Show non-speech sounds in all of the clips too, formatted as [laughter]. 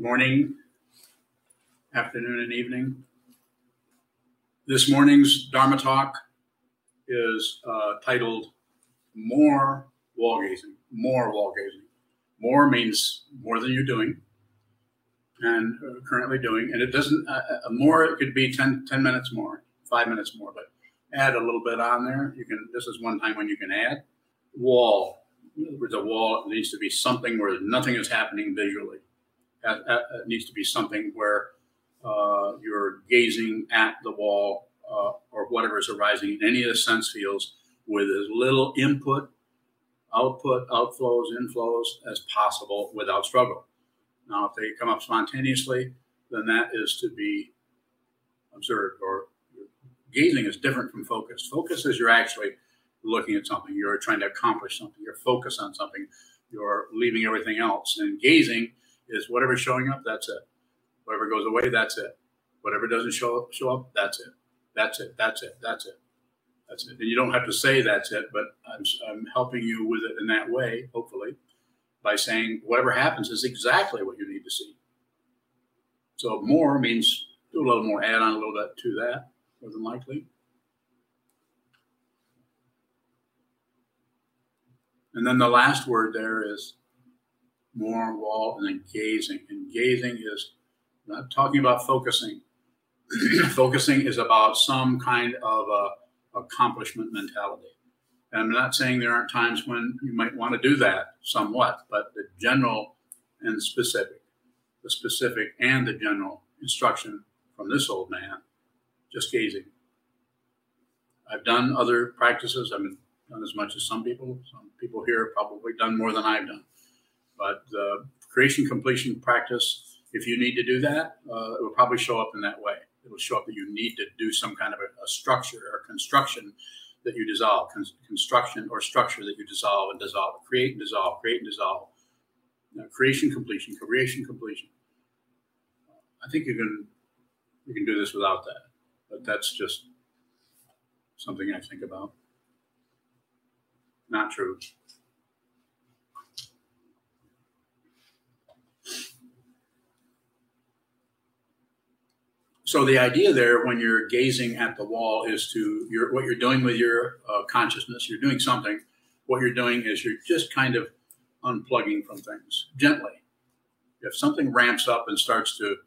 morning, afternoon, and evening. This morning's Dharma talk is uh, titled More Wall Gazing. More wall gazing. More means more than you're doing and uh, currently doing. And it doesn't, uh, uh, more, it could be 10, 10 minutes more, five minutes more, but add a little bit on there. You can, this is one time when you can add. Wall. With a wall, needs to be something where nothing is happening visually it needs to be something where uh, you're gazing at the wall uh, or whatever is arising in any of the sense fields with as little input, output, outflows, inflows as possible without struggle. Now, if they come up spontaneously, then that is to be observed. Or gazing is different from focus. Focus is you're actually looking at something, you're trying to accomplish something, you're focused on something, you're leaving everything else. And gazing is whatever's showing up, that's it. Whatever goes away, that's it. Whatever doesn't show up, show up, that's it. That's it. That's it. That's it. That's it. And you don't have to say that's it, but I'm, I'm helping you with it in that way, hopefully, by saying whatever happens is exactly what you need to see. So more means do a little more, add on a little bit to that, more than likely. And then the last word there is more involved in gazing. And gazing is not talking about focusing. [clears throat] focusing is about some kind of a accomplishment mentality. And I'm not saying there aren't times when you might want to do that somewhat, but the general and specific, the specific and the general instruction from this old man, just gazing. I've done other practices. I've done as much as some people. Some people here probably done more than I've done. But the creation completion practice, if you need to do that, uh, it will probably show up in that way. It will show up that you need to do some kind of a, a structure or construction that you dissolve, con- construction or structure that you dissolve and dissolve, create and dissolve, create and dissolve. Now, creation completion, creation completion. I think you can you can do this without that, but that's just something I think about. Not true. So the idea there, when you're gazing at the wall, is to your, what you're doing with your uh, consciousness. You're doing something. What you're doing is you're just kind of unplugging from things gently. If something ramps up and starts to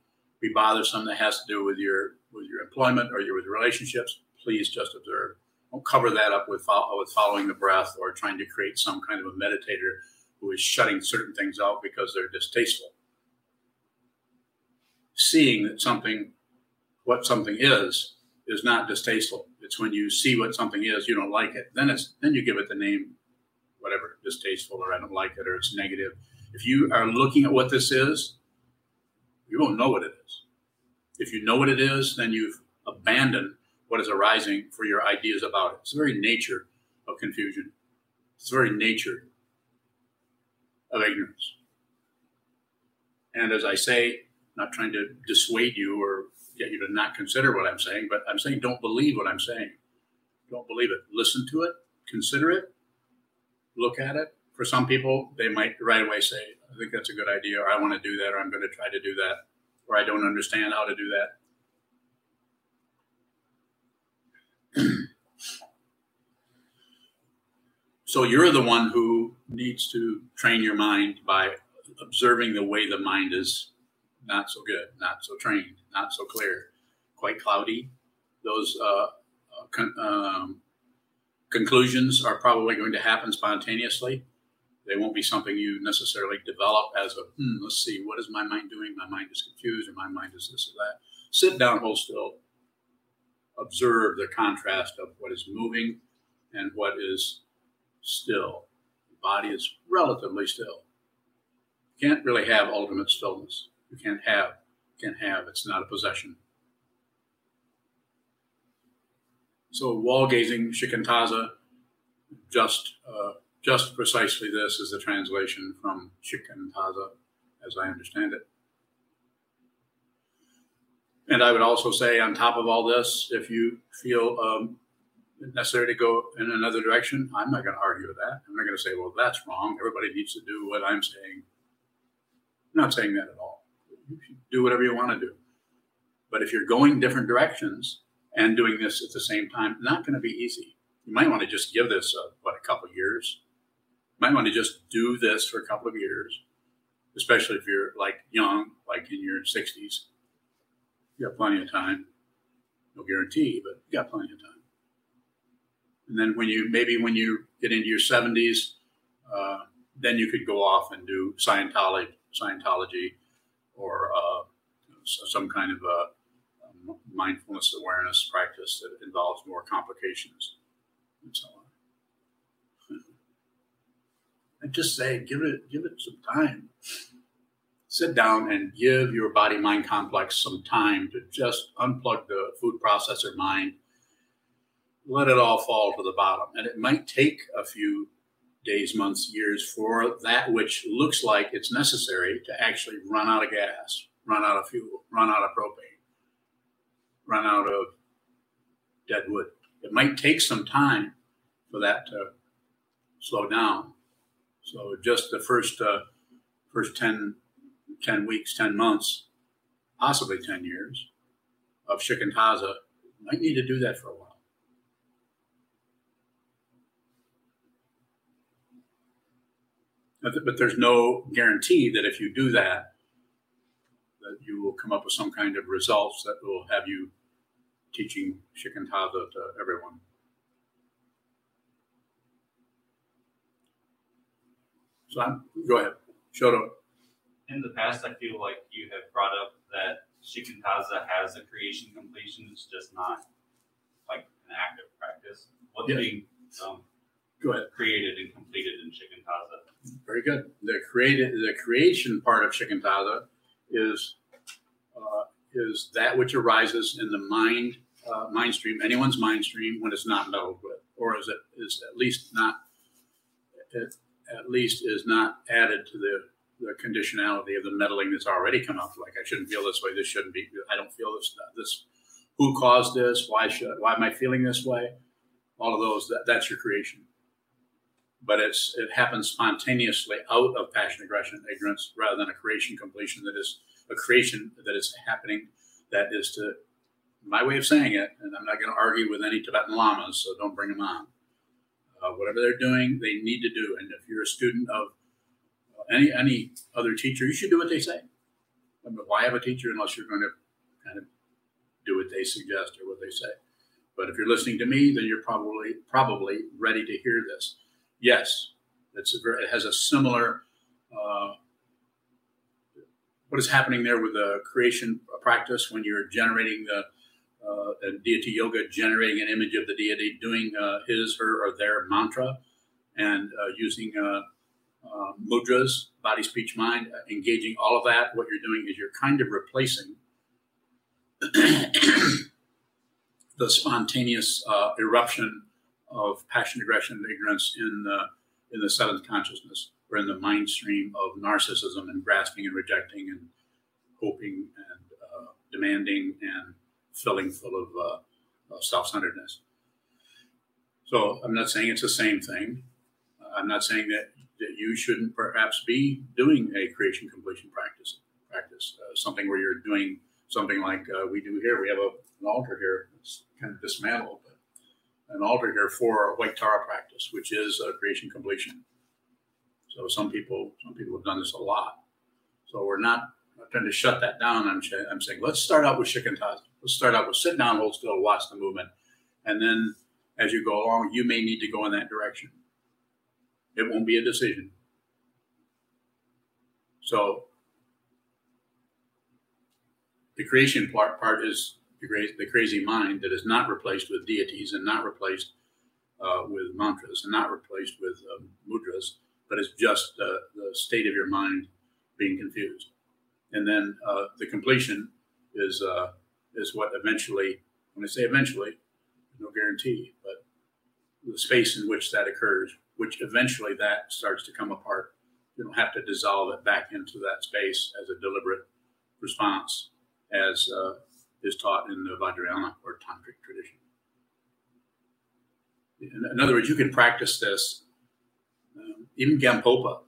be bothersome that has to do with your with your employment or your with relationships, please just observe. Don't cover that up with with following the breath or trying to create some kind of a meditator who is shutting certain things out because they're distasteful. Seeing that something what something is is not distasteful. It's when you see what something is, you don't like it. Then it's then you give it the name, whatever, distasteful or I don't like it or it's negative. If you are looking at what this is, you won't know what it is. If you know what it is, then you've abandoned what is arising for your ideas about it. It's the very nature of confusion. It's the very nature of ignorance. And as I say, not trying to dissuade you or get you to not consider what I'm saying, but I'm saying don't believe what I'm saying. Don't believe it. Listen to it, consider it, look at it. For some people, they might right away say, I think that's a good idea, or I want to do that, or I'm going to try to do that, or I don't understand how to do that. [clears throat] so you're the one who needs to train your mind by observing the way the mind is not so good, not so trained, not so clear, quite cloudy. Those uh, uh, con- um, conclusions are probably going to happen spontaneously. They won't be something you necessarily develop as a, hmm, let's see, what is my mind doing? My mind is confused, or my mind is this or that. Sit down, hold still, observe the contrast of what is moving and what is still. The body is relatively still. You can't really have ultimate stillness. You can't have, can't have. It's not a possession. So wall gazing, shikantaza, just uh, just precisely this is the translation from shikantaza, as I understand it. And I would also say, on top of all this, if you feel um, necessary to go in another direction, I'm not going to argue with that. I'm not going to say, well, that's wrong. Everybody needs to do what I'm saying. I'm not saying that at all do whatever you want to do. But if you're going different directions and doing this at the same time, not going to be easy. You might want to just give this a, what a couple years. You might want to just do this for a couple of years, especially if you're like young, like in your 60s. You got plenty of time. No guarantee, but you got plenty of time. And then when you maybe when you get into your 70s, uh, then you could go off and do Scientology, Scientology, or uh, some kind of a mindfulness awareness practice that involves more complications [laughs] and so on. I just say, give it, give it some time. Sit down and give your body mind complex some time to just unplug the food processor mind. Let it all fall to the bottom. And it might take a few days, months, years for that which looks like it's necessary to actually run out of gas, run out of fuel, run out of propane, run out of dead wood. It might take some time for that to slow down. So just the first uh, first 10, 10 weeks, 10 months, possibly 10 years of shikantaza, might need to do that for a while. But there's no guarantee that if you do that, that you will come up with some kind of results that will have you teaching shikantaza to everyone. So I'm, go ahead, Shoto. In the past, I feel like you have brought up that shikantaza has a creation completion. It's just not like an active practice. What's yes. being um, go ahead. created and completed in shikantaza? Very good. The created the creation part of shikantaza is uh, is that which arises in the mind uh, mind stream, anyone's mind stream when it's not meddled with, or is it is at least not it, at least is not added to the the conditionality of the meddling that's already come up. Like I shouldn't feel this way. This shouldn't be. I don't feel this. This. Who caused this? Why should? Why am I feeling this way? All of those. That, that's your creation but it's it happens spontaneously out of passion, aggression, ignorance, rather than a creation completion that is a creation that is happening. That is to my way of saying it, and I'm not going to argue with any Tibetan lamas, so don't bring them on. Uh, whatever they're doing, they need to do. And if you're a student of any any other teacher, you should do what they say. I mean, why have a teacher unless you're going to kind of do what they suggest or what they say? But if you're listening to me, then you're probably probably ready to hear this. Yes, it's very, it has a similar. Uh, what is happening there with the creation practice when you're generating the uh, deity yoga, generating an image of the deity, doing uh, his, her, or their mantra, and uh, using uh, uh, mudras, body, speech, mind, engaging all of that. What you're doing is you're kind of replacing [clears throat] the spontaneous eruption of passion, aggression, and ignorance in the in the seventh consciousness, or in the mind stream of narcissism and grasping and rejecting and hoping and uh, demanding and filling full of uh, self-centeredness. So I'm not saying it's the same thing. I'm not saying that that you shouldn't perhaps be doing a creation completion practice practice uh, something where you're doing something like uh, we do here. We have a, an altar here. It's kind of dismantled an altar here for White Tara practice, which is a creation completion. So some people, some people have done this a lot. So we're not, not trying to shut that down. I'm, I'm saying let's start out with shikantaza. Let's start out with sit down, hold still, watch the movement, and then as you go along, you may need to go in that direction. It won't be a decision. So the creation part, part is the, crazy mind that is not replaced with deities and not replaced uh, with mantras and not replaced with um, mudras, but it's just uh, the state of your mind being confused. And then uh, the completion is uh, is what eventually, when I say eventually, no guarantee, but the space in which that occurs, which eventually that starts to come apart. You don't have to dissolve it back into that space as a deliberate response, as uh, is taught in the Vajrayana or Tantric tradition. In, other words, you can practice this. Um, even Gampopa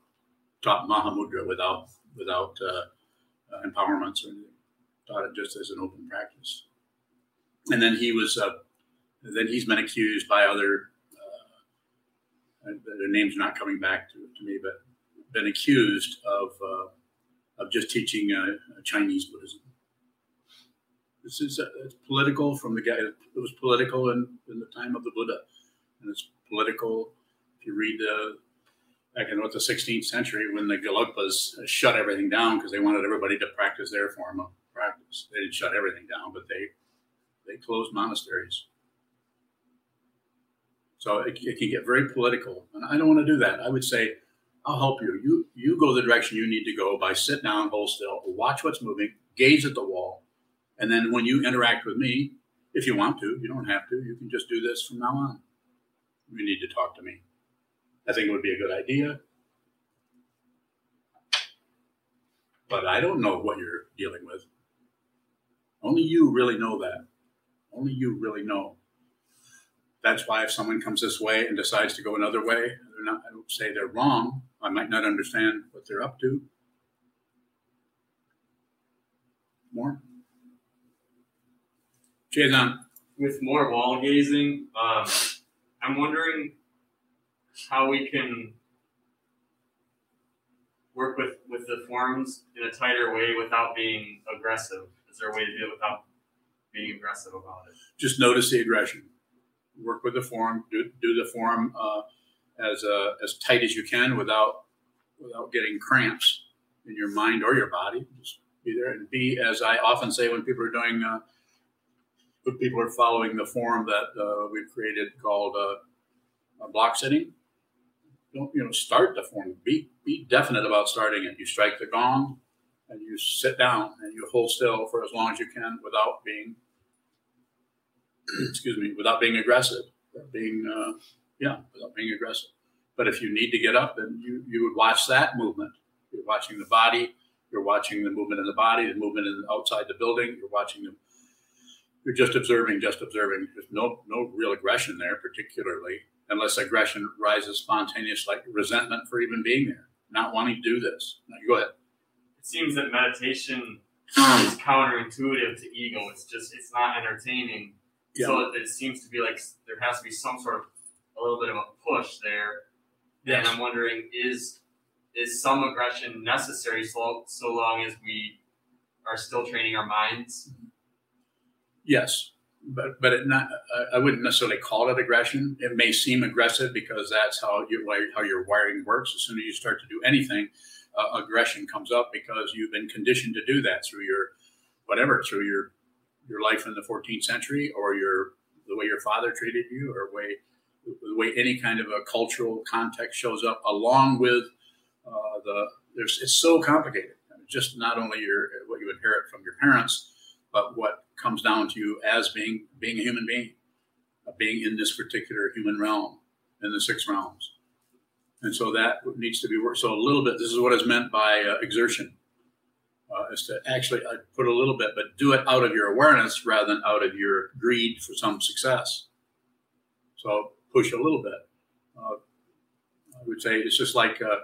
taught Mahamudra without without uh, uh, empowerments or anything. Taught it just as an open practice. And then he was, uh, then he's been accused by other, uh, their names are not coming back to, to me, but been accused of uh, of just teaching uh, Chinese Buddhism. This is uh, it's political from the guy. It was political in, in the time of the Buddha, and it's political. If you read the back in what the 16th century when the Gelugpas shut everything down because they wanted everybody to practice their form of practice. They didn't shut everything down, but they they closed monasteries. So it, it can get very political, and I don't want to do that. I would say I'll help you. You you go the direction you need to go by sit down, hold still, watch what's moving, gaze at the wall, and then when you interact with me, if you want to, you don't have to. You can just do this from now on. You need to talk to me. I think it would be a good idea. But I don't know what you're dealing with. Only you really know that. Only you really know. That's why if someone comes this way and decides to go another way, not, I don't say they're wrong. I might not understand what they're up to. More? Jason. With more wall gazing, um, I'm wondering how we can work with, with the forms in a tighter way without being aggressive. Is there a way to do it without being aggressive about it? Just notice the aggression. Work with the form. Do, do the form uh, as uh, as tight as you can without without getting cramps in your mind or your body. Just be there and be as I often say when people are doing uh, people are following the form that uh, we've created called uh, block sitting. Don't you know? Start the form. Be be definite about starting it. You strike the gong, and you sit down and you hold still for as long as you can without being [clears throat] excuse me without being aggressive, being uh, yeah, without being aggressive. But if you need to get up, then you, you would watch that movement. You're watching the body, you're watching the movement in the body, the movement in, outside the building, you're watching them. You're just observing, just observing. There's no no real aggression there, particularly, unless aggression rises spontaneous, like resentment for even being there, not wanting to do this. Now, go ahead. It seems that meditation [clears throat] is counterintuitive to ego. It's just it's not entertaining. Yeah. So it seems to be like there has to be some sort of a little bit of a push there. Yes. And I'm wondering, is is some aggression necessary so, so long as we are still training our minds? Mm-hmm. Yes, but but it not. I wouldn't necessarily call it aggression. It may seem aggressive because that's how you how your wiring works. As soon as you start to do anything, uh, aggression comes up because you've been conditioned to do that through your whatever through your your life in the 14th century or your the way your father treated you or way the way any kind of a cultural context shows up, along with uh, the there's it's so complicated. Just not only your what you inherit from your parents, but what comes down to you as being being a human being, being in this particular human realm, in the six realms, and so that needs to be worked. So a little bit. This is what is meant by uh, exertion. Uh, is to actually uh, put a little bit, but do it out of your awareness rather than out of your greed for some success. So push a little bit. Uh, I would say it's just like uh,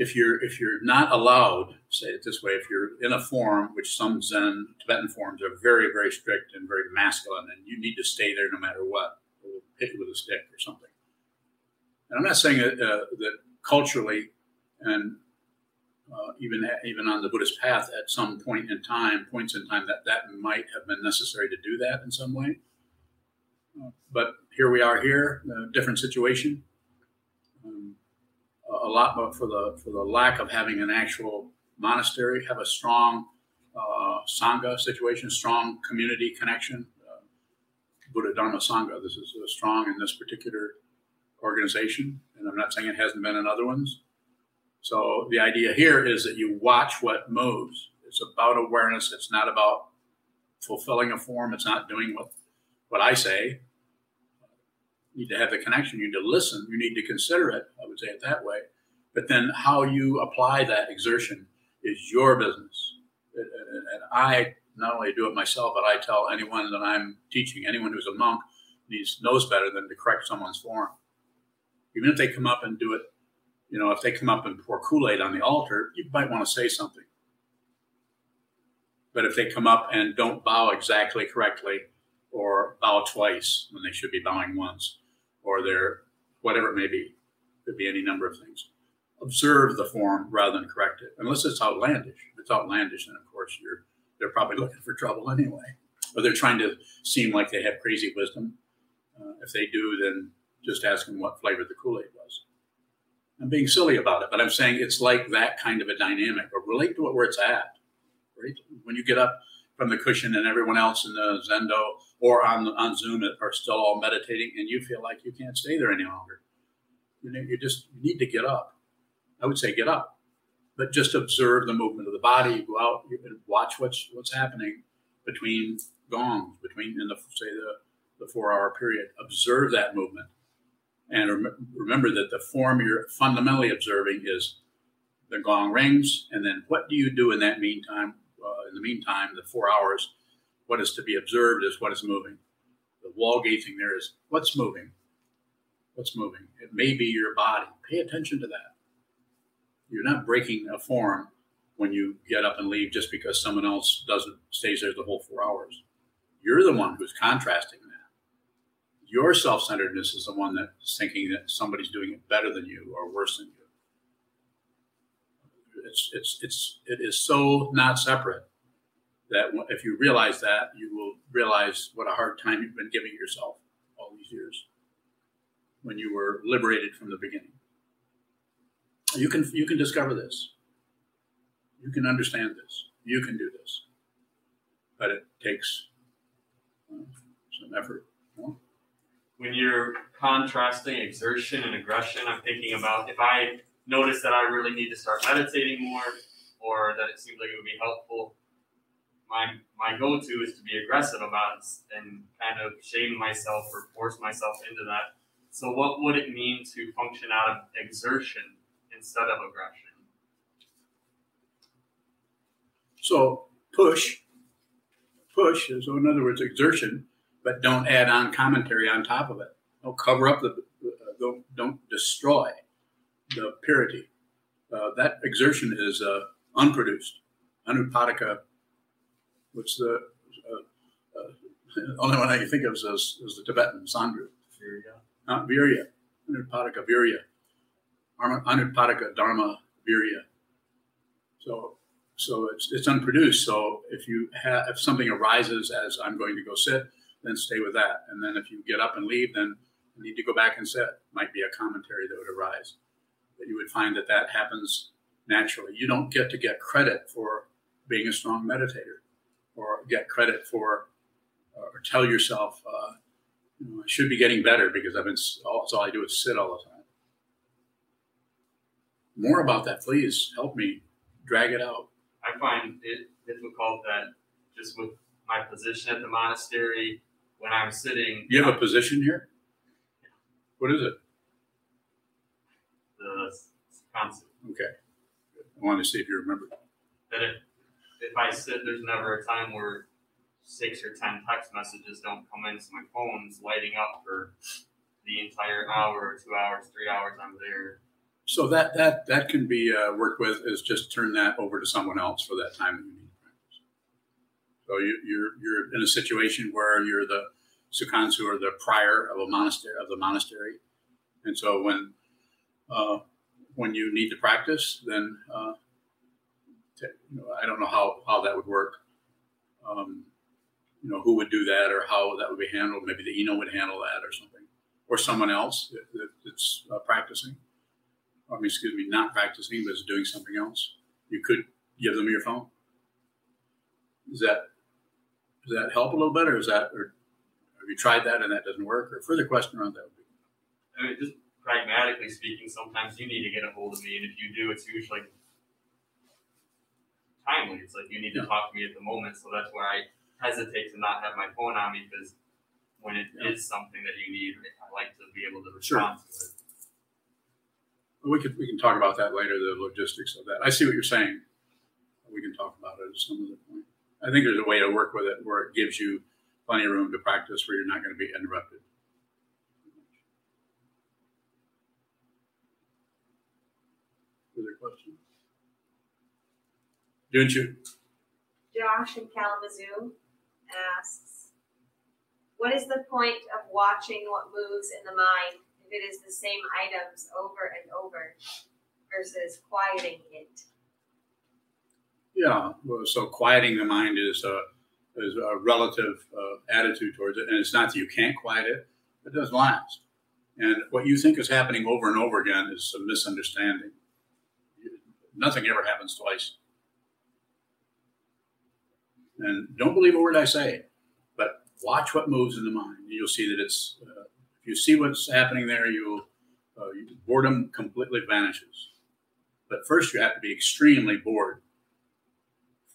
if you're if you're not allowed, say it this way, if you're in a form, which some Zen Tibetan forms are very very strict and very masculine, and you need to stay there no matter what, hit you with a stick or something. And I'm not saying that, uh, that culturally and uh, even even on the Buddhist path, at some point in time, points in time, that that might have been necessary to do that in some way. Uh, but here we are here, a different situation. A lot but for the for the lack of having an actual monastery, have a strong uh, sangha situation, strong community connection. Uh, Buddha Dharma Sangha. This is uh, strong in this particular organization, and I'm not saying it hasn't been in other ones. So the idea here is that you watch what moves. It's about awareness. It's not about fulfilling a form. It's not doing what what I say need to have the connection. You need to listen. You need to consider it. I would say it that way. But then how you apply that exertion is your business. And I not only do it myself, but I tell anyone that I'm teaching, anyone who's a monk, needs knows better than to correct someone's form. Even if they come up and do it, you know, if they come up and pour Kool Aid on the altar, you might want to say something. But if they come up and don't bow exactly correctly, or bow twice when they should be bowing once, or they're whatever it may be, could be any number of things. Observe the form rather than correct it, unless it's outlandish. If it's outlandish, then of course you're they're probably looking for trouble anyway, or they're trying to seem like they have crazy wisdom. Uh, if they do, then just ask them what flavor the Kool Aid was. I'm being silly about it, but I'm saying it's like that kind of a dynamic, or relate to it where it's at. Right when you get up from the cushion and everyone else in the Zendo or on on Zoom are still all meditating, and you feel like you can't stay there any longer. You know, you just you need to get up. I would say get up, but just observe the movement of the body. Go out and watch what's what's happening between gongs, between in the say the the four hour period. Observe that movement, and rem- remember that the form you're fundamentally observing is the gong rings, and then what do you do in that meantime? Uh, in the meantime, the four hours what is to be observed is what is moving. The wall gazing there is what's moving. What's moving? It may be your body. Pay attention to that. You're not breaking a form when you get up and leave just because someone else doesn't stays there the whole four hours. You're the one who's contrasting that. Your self-centeredness is the one that's thinking that somebody's doing it better than you or worse than you. It's it's it's it is so not separate that if you realize that, you will realize what a hard time you've been giving yourself all these years when you were liberated from the beginning. You can you can discover this. You can understand this. You can do this, but it takes uh, some effort. When you're contrasting exertion and aggression, I'm thinking about if I notice that I really need to start meditating more, or that it seems like it would be helpful my my go-to is to be aggressive about it and kind of shame myself or force myself into that. So, what would it mean to function out of exertion instead of aggression? So, push, push. So, in other words, exertion, but don't add on commentary on top of it. Don't cover up the, don't, don't destroy the purity. Uh, that exertion is uh, unproduced. Anupadaka which the uh, uh, [laughs] only one I can think of is, is the Tibetan Sangha. Virya. Uh, virya. Anupadaka Virya. Anupadaka Dharma Virya. So, so it's, it's unproduced. So if you have, if something arises as I'm going to go sit, then stay with that. And then if you get up and leave, then you need to go back and sit. Might be a commentary that would arise. But you would find that that happens naturally. You don't get to get credit for being a strong meditator or get credit for or tell yourself, uh, you know, I should be getting better because I've been all, all I do is sit all the time. More about that, please help me drag it out. I find it difficult that just with my position at the monastery, when I'm sitting. You have a position here? What is it? The concept. Okay. I wanted to see if you remember. That it if I sit, there's never a time where six or ten text messages don't come in, so my phone's lighting up for the entire hour, two hours, three hours I'm there. So that that that can be uh, worked with is just turn that over to someone else for that time that you need to practice. So you, you're you're in a situation where you're the sukhansu or the prior of a monastery of the monastery, and so when uh, when you need to practice, then uh, you know, I don't know how, how that would work. Um, you know, who would do that or how that would be handled. Maybe the ino would handle that or something, or someone else that, that's uh, practicing. I mean, excuse me, not practicing, but is doing something else. You could give them your phone. Does that does that help a little bit, or is that, or have you tried that and that doesn't work? Or further question around that would be. I mean, just pragmatically speaking, sometimes you need to get a hold of me, and if you do, it's usually timely. It's like you need to talk to me at the moment, so that's where I hesitate to not have my phone on me because when it yeah. is something that you need, I like to be able to respond sure. to it. we can we can talk about that later, the logistics of that. I see what you're saying. We can talk about it at some other point. I think there's a way to work with it where it gives you plenty of room to practice where you're not going to be interrupted. Further questions? Don't you? Josh in Kalamazoo asks, what is the point of watching what moves in the mind if it is the same items over and over versus quieting it? Yeah, well, so quieting the mind is a, is a relative uh, attitude towards it. And it's not that you can't quiet it, it doesn't last. And what you think is happening over and over again is a misunderstanding. Nothing ever happens twice. And don't believe a word I say, but watch what moves in the mind. You'll see that it's, uh, if you see what's happening there, you'll, uh, boredom completely vanishes. But first, you have to be extremely bored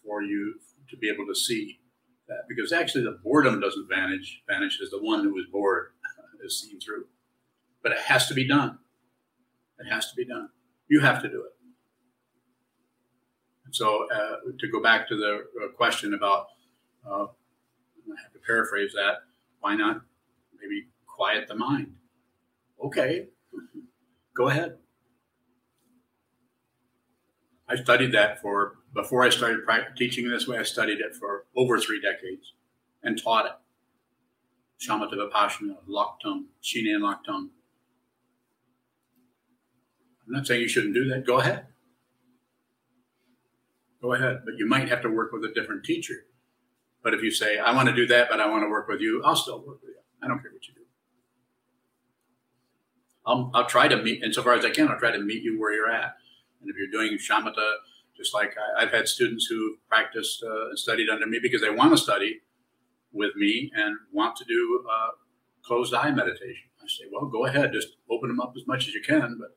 for you to be able to see that. Because actually, the boredom doesn't vanish, as the one who is bored [laughs] is seen through. But it has to be done. It has to be done. You have to do it. So, uh, to go back to the uh, question about, uh, I have to paraphrase that, why not maybe quiet the mind? Okay, go ahead. I studied that for, before I started teaching this way, I studied it for over three decades and taught it. Shamatha Vipassana, Laktung, Shinan Laktung. I'm not saying you shouldn't do that. Go ahead. Go ahead. But you might have to work with a different teacher. But if you say, I want to do that, but I want to work with you, I'll still work with you. I don't care what you do. I'll, I'll try to meet, insofar as I can, I'll try to meet you where you're at. And if you're doing shamatha, just like I, have had students who practiced uh, and studied under me because they want to study with me and want to do uh, closed eye meditation. I say, well, go ahead, just open them up as much as you can. But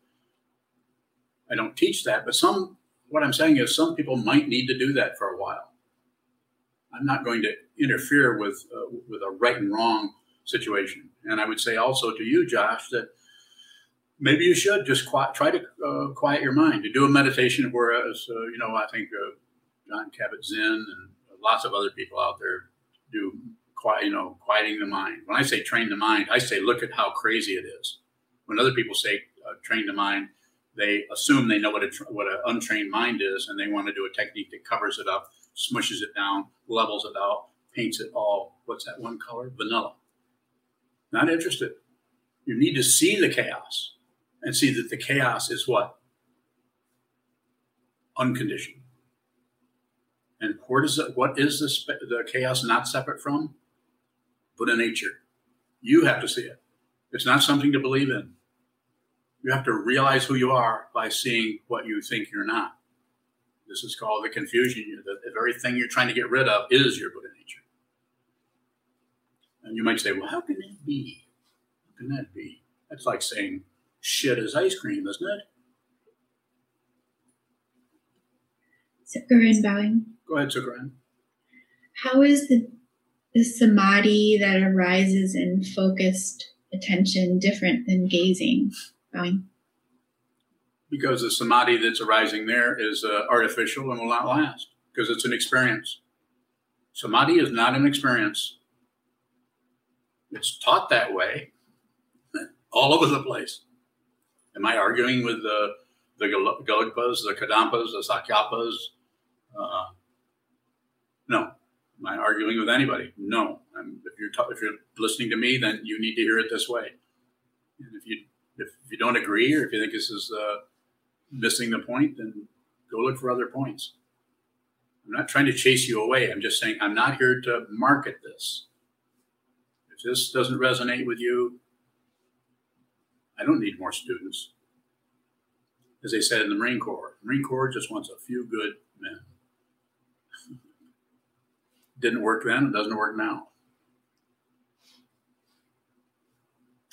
I don't teach that. But some, what I'm saying is, some people might need to do that for a while. I'm not going to interfere with uh, with a right and wrong situation. And I would say also to you, Josh, that maybe you should just quiet, try to uh, quiet your mind. To do a meditation, whereas uh, you know, I think uh, Jon Kabat-Zinn and lots of other people out there do quiet, you know, quieting the mind. When I say train the mind, I say look at how crazy it is. When other people say uh, train the mind, they assume they know what a what an untrained mind is, and they want to do a technique that covers it up, smushes it down, levels it out, paints it all. What's that one color? Vanilla. Not interested. You need to see the chaos and see that the chaos is what? Unconditioned. And what is, it, what is the, the chaos not separate from? Buddha nature. You have to see it. It's not something to believe in. You have to realize who you are by seeing what you think you're not. This is called the confusion. The, very thing you're trying to get rid of is your Buddha nature. And you might say, well, how can that be? How can that be? That's like saying shit is ice cream, isn't it? Sukaran bowing. Go ahead, Sukaran. How is the, the samadhi that arises in focused attention different than gazing? Bowing. Because the samadhi that's arising there is uh, artificial and will not last because it's an experience. Samadhi is not an experience. It's taught that way [laughs] all over the place. Am I arguing with the the Gelugpas, the Kadampas, the Sakyapas? Uh, no. Am I arguing with anybody? No. I'm, if you're if you're listening to me, then you need to hear it this way. And if you if you don't agree or if you think this is uh, missing the point, then go look for other points. I'm not trying to chase you away. I'm just saying I'm not here to market this. If this doesn't resonate with you, I don't need more students. As they said in the Marine Corps, the Marine Corps just wants a few good men. [laughs] Didn't work then, it doesn't work now.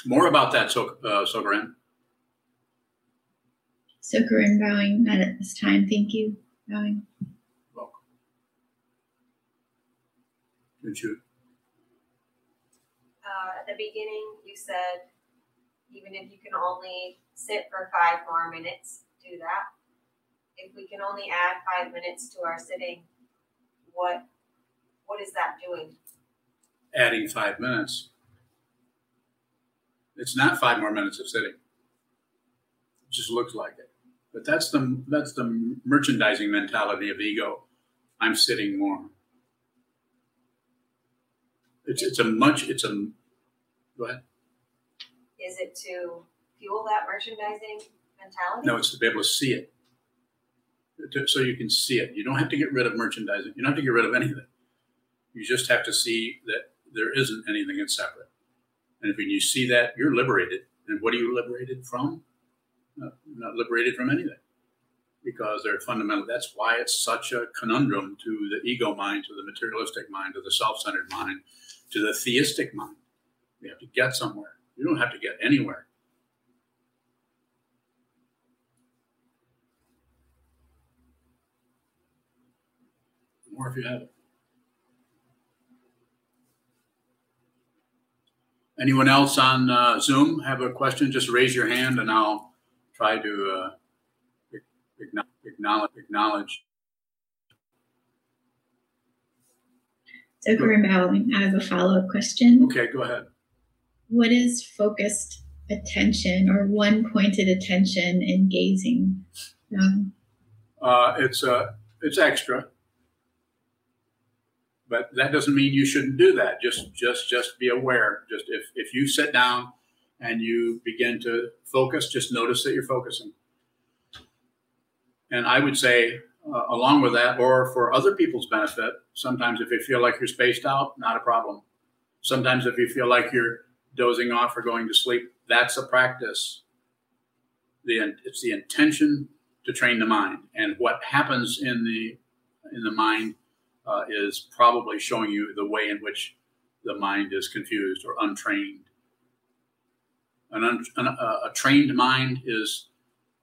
More about that, so- uh, Sokaran. Sokaran bowing, not at this time. Thank you. Bowing. Welcome. Good shoot. Uh, at the beginning, you said even if you can only sit for five more minutes, do that. If we can only add five minutes to our sitting, what what is that doing? Adding five minutes. It's not five more minutes of sitting. It just looks like it. But that's the that's the merchandising mentality of ego. I'm sitting more. It's it's a much it's a go ahead. Is it to fuel that merchandising mentality? No, it's to be able to see it. So you can see it. You don't have to get rid of merchandising. You don't have to get rid of anything. You just have to see that there isn't anything that's separate. And if you see that, you're liberated. And what are you liberated from? Not, not liberated from anything. Because they're fundamental. That's why it's such a conundrum to the ego mind, to the materialistic mind, to the self centered mind, to the theistic mind. You have to get somewhere. You don't have to get anywhere. More if you have it. Anyone else on uh, Zoom have a question? Just raise your hand and I'll try to uh, acknowledge. acknowledge. So Grimbow, I have a follow-up question. Okay, go ahead. What is focused attention or one pointed attention in gazing? Um, Uh, it's uh, it's extra, but that doesn't mean you shouldn't do that. Just just just be aware. Just if if you sit down and you begin to focus, just notice that you're focusing. And I would say, uh, along with that, or for other people's benefit, sometimes if you feel like you're spaced out, not a problem. Sometimes if you feel like you're dozing off or going to sleep, that's a practice. The it's the intention to train the mind, and what happens in the in the mind uh, is probably showing you the way in which the mind is confused or untrained. An, un, an uh, a trained mind is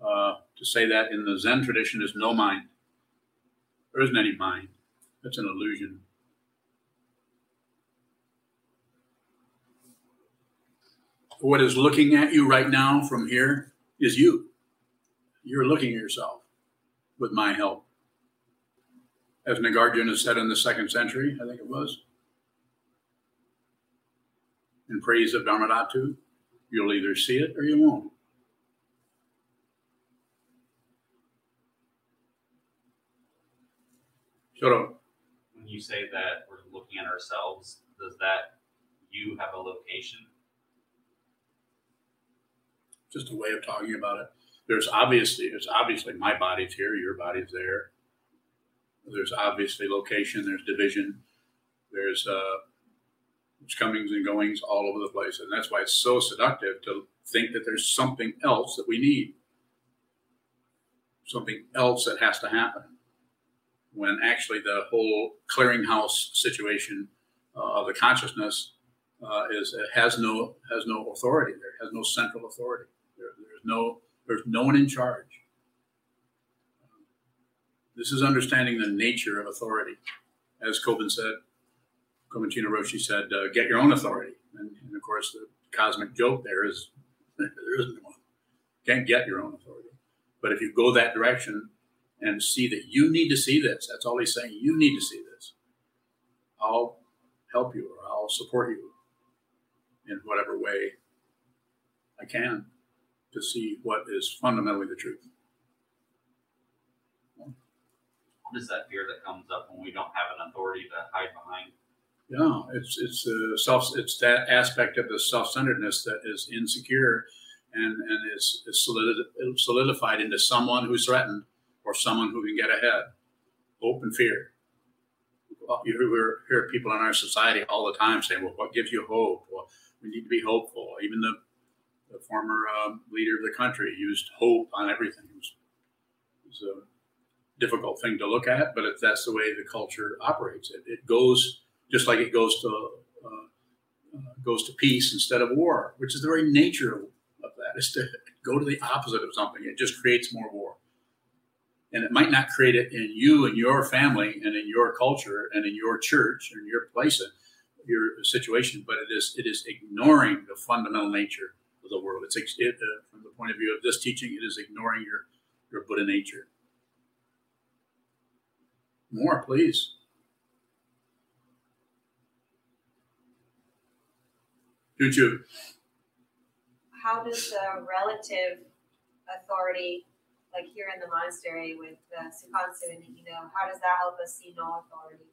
uh, to say that in the Zen tradition is no mind. There isn't any mind. That's an illusion. What is looking at you right now from here is you. You're looking at yourself with my help. As Nagarjuna said in the second century, I think it was, in praise of Dharmadhatu, you'll either see it or you won't. Shut. When you say that we're looking at ourselves, does that you have a location? Just a way of talking about it. There's obviously, it's obviously my body's here, your body's there. There's obviously location, there's division, there's uh, there's comings and goings all over the place. And that's why it's so seductive to think that there's something else that we need, something else that has to happen. When actually the whole clearinghouse situation uh, of the consciousness uh, is has no has no authority there, has no central authority. There, there's no there's no one in charge. This is understanding the nature of authority. As Kobun said, Kobun Chino Roshi said, uh, get your own authority. And, and, of course, the cosmic joke there is [laughs] there isn't one. Can't get your own authority. But if you go that direction and see that you need to see this, that's all he's saying. You need to see this. I'll help you or I'll support you in whatever way I can to see what is fundamentally the truth. Is that fear that comes up when we don't have an authority to hide behind? Yeah, it's it's a self it's that aspect of the self centeredness that is insecure and and is, is solid, solidified into someone who's threatened or someone who can get ahead. Hope and fear. You hear, people in our society all the time saying, "Well, what gives you hope?" Well, we need to be hopeful. Even the the former um, leader of the country used hope on everything. It was, was a difficult thing to look at, but if that's the way the culture operates, it, it goes just like it goes to uh, uh, goes to peace instead of war, which is the very nature of, of that. Is to go to the opposite of something. It just creates more war, and it might not create it in you and your family and in your culture and in your church and your place, your situation, but it is it is ignoring the fundamental nature of the world. It's it, uh, from the point of view of this teaching, it is ignoring your your Buddha nature. More, please. Choo How does the relative authority, like here in the monastery with the Sukatsu and you know, how does that help us see no authority?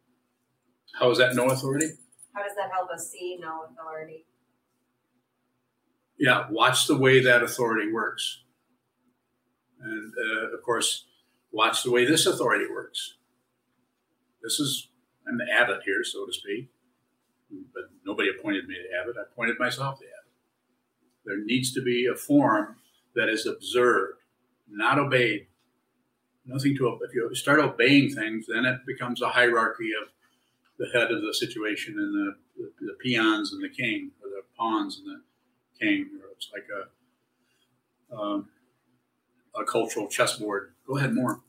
How is that no authority? How does that help us see no authority? Yeah, watch the way that authority works. And uh, of course, watch the way this authority works. This is, I'm the abbot here, so to speak, but nobody appointed me to abbot. I appointed myself the abbot. There needs to be a form that is observed, not obeyed. Nothing to, if you start obeying things, then it becomes a hierarchy of the head of the situation and the, the, the peons and the king, or the pawns and the king. Or it's like a, um, a cultural chessboard. Go ahead, more.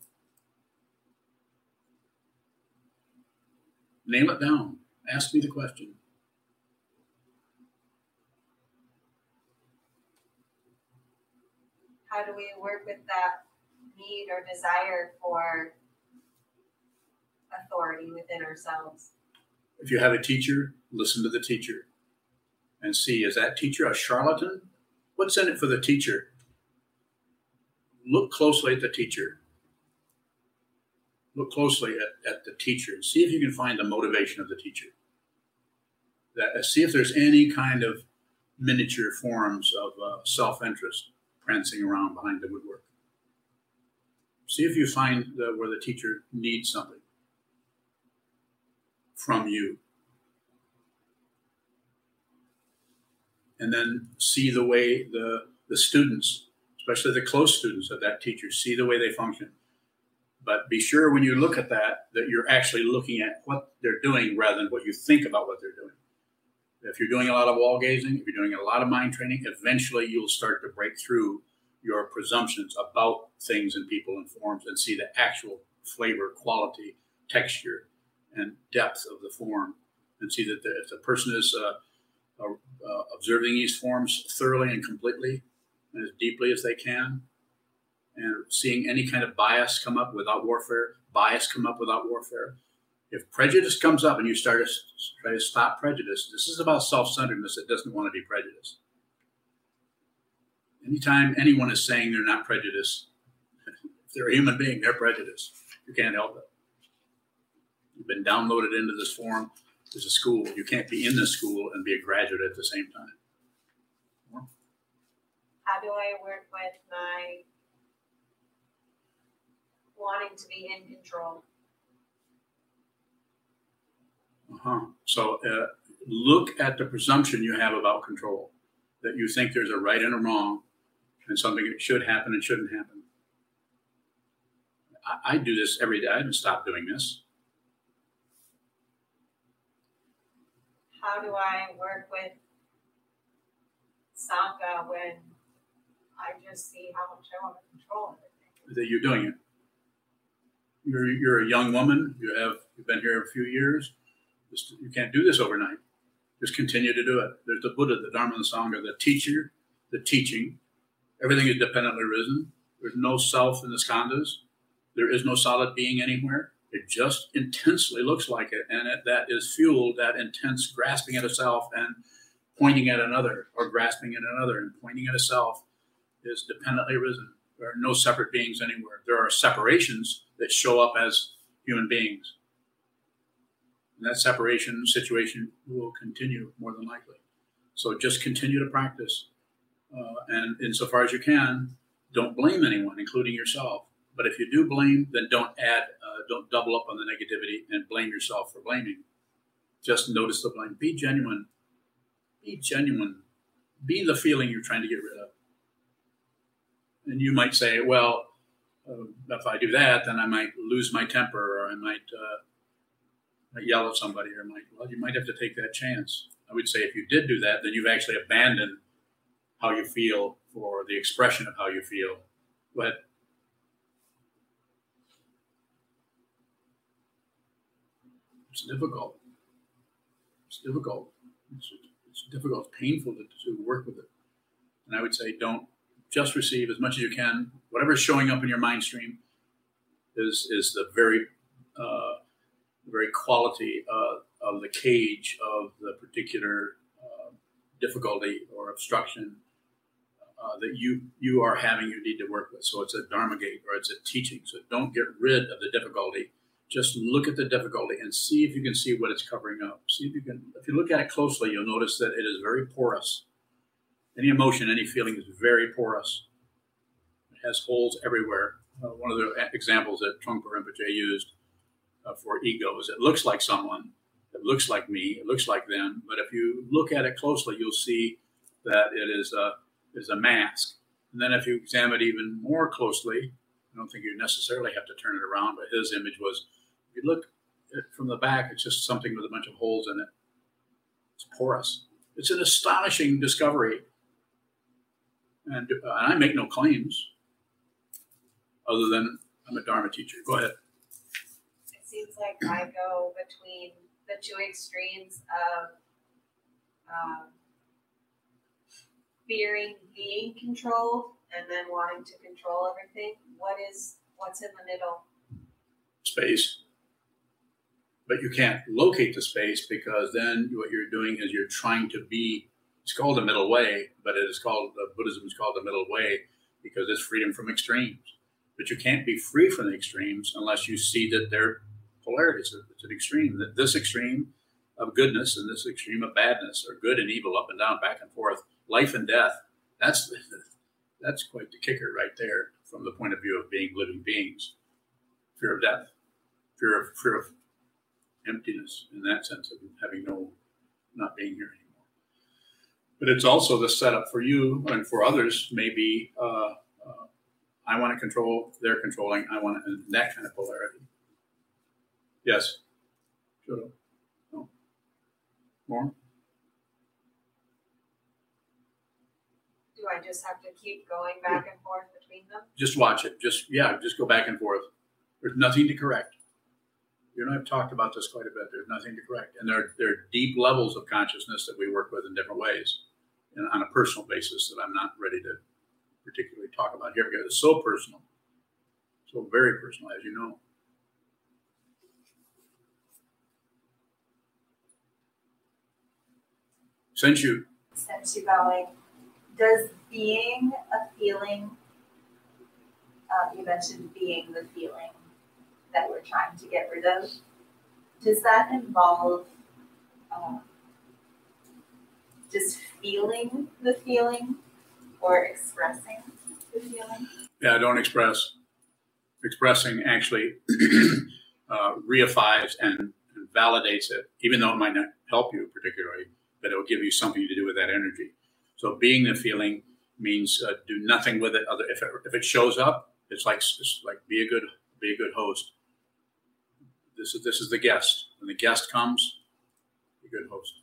Nail it down. Ask me the question. How do we work with that need or desire for authority within ourselves? If you have a teacher, listen to the teacher and see is that teacher a charlatan? What's in it for the teacher? Look closely at the teacher. Look closely at, at the teacher. and See if you can find the motivation of the teacher. That, see if there's any kind of miniature forms of uh, self interest prancing around behind the woodwork. See if you find the, where the teacher needs something from you. And then see the way the, the students, especially the close students of that teacher, see the way they function. But be sure when you look at that, that you're actually looking at what they're doing rather than what you think about what they're doing. If you're doing a lot of wall gazing, if you're doing a lot of mind training, eventually you'll start to break through your presumptions about things and people and forms and see the actual flavor, quality, texture, and depth of the form, and see that the, if the person is uh, uh, observing these forms thoroughly and completely and as deeply as they can, and seeing any kind of bias come up without warfare, bias come up without warfare. If prejudice comes up and you start to try to stop prejudice, this is about self-centeredness that doesn't want to be prejudiced. Anytime anyone is saying they're not prejudiced, [laughs] if they're a human being, they're prejudiced. You can't help it. You've been downloaded into this form. There's a school. You can't be in this school and be a graduate at the same time. How do I work with my wanting to be in control? Uh-huh. So uh, look at the presumption you have about control, that you think there's a right and a wrong, and something that should happen and shouldn't happen. I, I do this every day. I haven't stop doing this. How do I work with Sangha when I just see how much I want to control everything? That you're doing it. You're, you're a young woman. You have you've been here a few years. Just, you can't do this overnight. Just continue to do it. There's the Buddha, the Dharma, the Sangha, the teacher, the teaching. Everything is dependently risen. There's no self in the skandhas. There is no solid being anywhere. It just intensely looks like it, and it, that is fueled that intense grasping at a self and pointing at another, or grasping at another and pointing at a self, is dependently risen. There are no separate beings anywhere. There are separations that show up as human beings. And that separation situation will continue more than likely. So just continue to practice. Uh, and insofar as you can, don't blame anyone, including yourself. But if you do blame, then don't add, uh, don't double up on the negativity and blame yourself for blaming. Just notice the blame. Be genuine. Be genuine. Be the feeling you're trying to get rid of. And you might say, well, if I do that, then I might lose my temper, or I might, uh, might yell at somebody, or I might, well, you might have to take that chance. I would say if you did do that, then you've actually abandoned how you feel or the expression of how you feel. But it's difficult. It's difficult. It's, it's difficult. It's painful to, to work with it. And I would say don't just receive as much as you can. Whatever's showing up in your mind stream is is the very uh, very quality uh, of the cage of the particular uh, difficulty or obstruction uh, that you you are having you need to work with. So it's a dharma gate or it's a teaching. So don't get rid of the difficulty. just look at the difficulty and see if you can see what it's covering up. See if you can, if you look at it closely, you'll notice that it is very porous. Any emotion, any feeling is very porous. It has holes everywhere. Uh, one of the examples that Trungpa Rinpoche used uh, for ego is it looks like someone, it looks like me, it looks like them, but if you look at it closely, you'll see that it is a, is a mask. And then if you examine it even more closely, I don't think you necessarily have to turn it around, but his image was if you look from the back, it's just something with a bunch of holes in it. It's porous. It's an astonishing discovery. And, uh, and I make no claims other than I'm a Dharma teacher. Go ahead. It seems like I go between the two extremes of um, fearing being controlled and then wanting to control everything. What is what's in the middle? Space but you can't locate the space because then what you're doing is you're trying to be. It's called the middle way, but it is called Buddhism is called the middle way because it's freedom from extremes. But you can't be free from the extremes unless you see that they're polarities. It's an extreme. That this extreme of goodness and this extreme of badness, or good and evil, up and down, back and forth, life and death. That's [laughs] that's quite the kicker right there from the point of view of being living beings. Fear of death, fear of fear of emptiness in that sense of having no, not being here. But it's also the setup for you and for others, maybe uh, uh, I want to control, they're controlling, I want to, that kind of polarity. Yes? Sure. No? More? Do I just have to keep going back and forth between them? Just watch it. Just, yeah, just go back and forth. There's nothing to correct you and I have talked about this quite a bit. There's nothing to correct. And there, there are deep levels of consciousness that we work with in different ways on a personal basis that I'm not ready to particularly talk about here because it's so personal, so very personal, as you know. Since you. Since you does being a feeling, uh, you mentioned being the feeling, that we're trying to get rid of, does that involve um, just feeling the feeling or expressing the feeling? Yeah, don't express. Expressing actually [clears throat] uh, reifies and, validates it, even though it might not help you particularly, but it will give you something to do with that energy. So being the feeling means uh, do nothing with it. Other if it, if it shows up, it's like it's like be a good be a good host. This is this is the guest. When the guest comes, be a good host.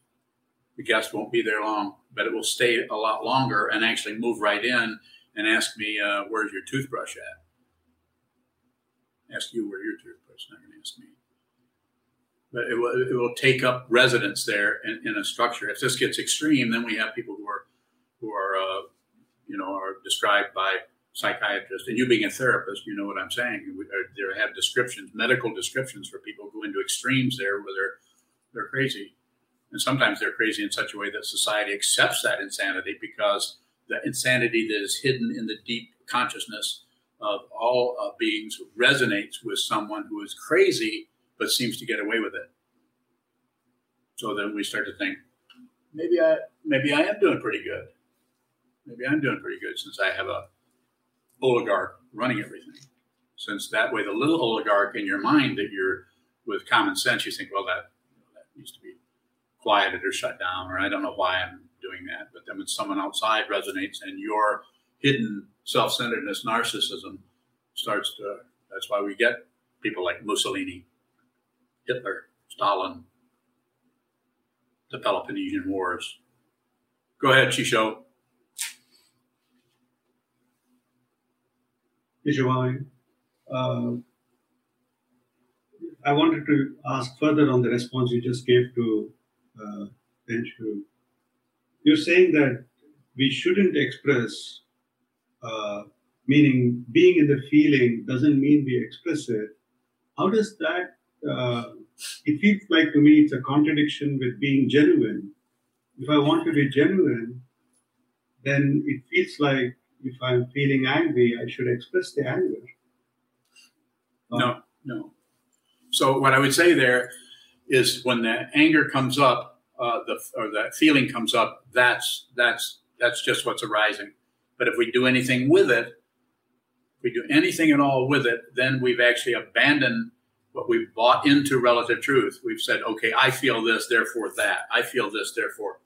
The guest won't be there long, but it will stay a lot longer and actually move right in and ask me, uh, "Where's your toothbrush at?" Ask you where your toothbrush. Not going to ask me. But it will, it will take up residence there in, in, a structure. If this gets extreme, then we have people who are who are uh, you know are described by psychiatrist, and you being a therapist, you know what I'm saying. We, there have descriptions, medical descriptions for people who go into extremes there where they're they're crazy, and sometimes they're crazy in such a way that society accepts that insanity because the insanity that is hidden in the deep consciousness of all uh, beings resonates with someone who is crazy but seems to get away with it. So then we start to think, maybe I maybe I am doing pretty good. Maybe I'm doing pretty good since I have a oligarch running everything. Since that way, the little oligarch in your mind that you're with common sense, you think, well, that, that needs to be quieted or shut down, or I don't know why I'm doing that. But then when someone outside resonates and your hidden self centeredness, narcissism starts to, that's why we get people like Mussolini, Hitler, Stalin, the Peloponnesian Wars. Go ahead, Chisho. Uh, I wanted to ask further on the response you just gave to uh. You're saying that we shouldn't express, uh, meaning being in the feeling doesn't mean we express it. How does that? Uh, it feels like to me it's a contradiction with being genuine. If I want to be genuine, then it feels like if I'm feeling angry, I should express the anger. no, no. So what I would say there is when the anger comes up, uh, the or that feeling comes up, that's that's that's just what's arising. But if we do anything with it, if we do anything at all with it, then we've actually abandoned what we've bought into relative truth. We've said, okay, I feel this, therefore that. I feel this, therefore,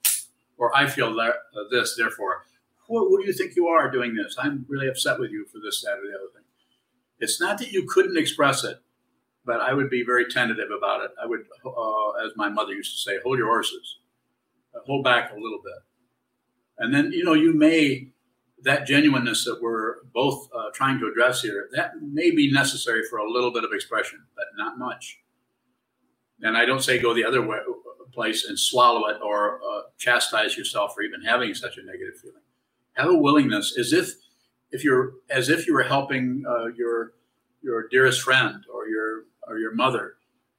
or I feel that, uh, this, therefore. Who do you think you are doing this? I'm really upset with you for this, that, or the other thing. It's not that you couldn't express it, but I would be very tentative about it. I would, uh, as my mother used to say, hold your horses, uh, hold back a little bit. And then, you know, you may, that genuineness that we're both uh, trying to address here, that may be necessary for a little bit of expression, but not much. And I don't say go the other way, place and swallow it or uh, chastise yourself for even having such a negative feeling. Have a willingness, as if if you're as if you were helping uh, your your dearest friend or your or your mother.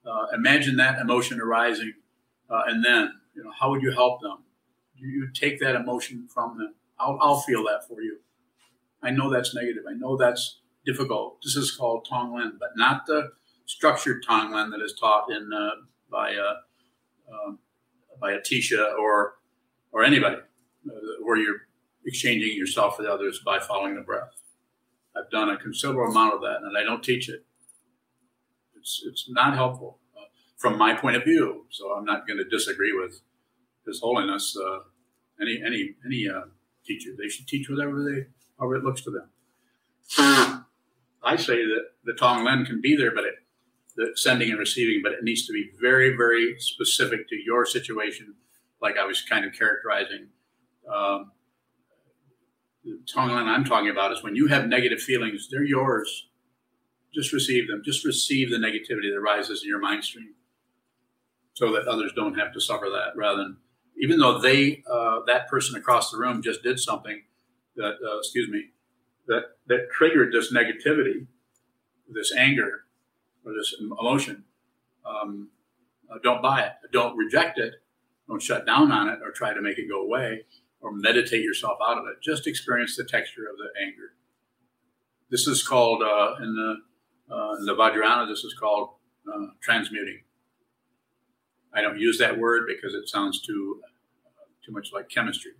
Uh, imagine that emotion arising, uh, and then you know how would you help them? You, you take that emotion from them. I'll, I'll feel that for you. I know that's negative. I know that's difficult. This is called Tonglen, but not the structured Tonglen that is taught in uh, by uh, um, by Atisha or or anybody, uh, where you're exchanging yourself with others by following the breath. I've done a considerable amount of that, and I don't teach it. It's it's not helpful uh, from my point of view. So I'm not going to disagree with His Holiness. Uh, any any any uh, teacher, they should teach whatever they however it looks to them. I say that the Tonglen can be there, but it, the sending and receiving, but it needs to be very, very specific to your situation, like I was kind of characterizing. Um, the Tonglen I'm talking about is when you have negative feelings, they're yours. Just receive them. Just receive the negativity that arises in your mind stream so that others don't have to suffer that rather than, even though they, uh, that person across the room just did something that, uh, excuse me, that, that triggered this negativity, this anger, or this emotion, um, uh, don't buy it. Don't reject it. Don't shut down on it or try to make it go away or meditate yourself out of it. Just experience the texture of the anger. This is called, uh, in, the, uh, in the Vajrayana, this is called uh, transmuting. I don't use that word because it sounds too, too much like chemistry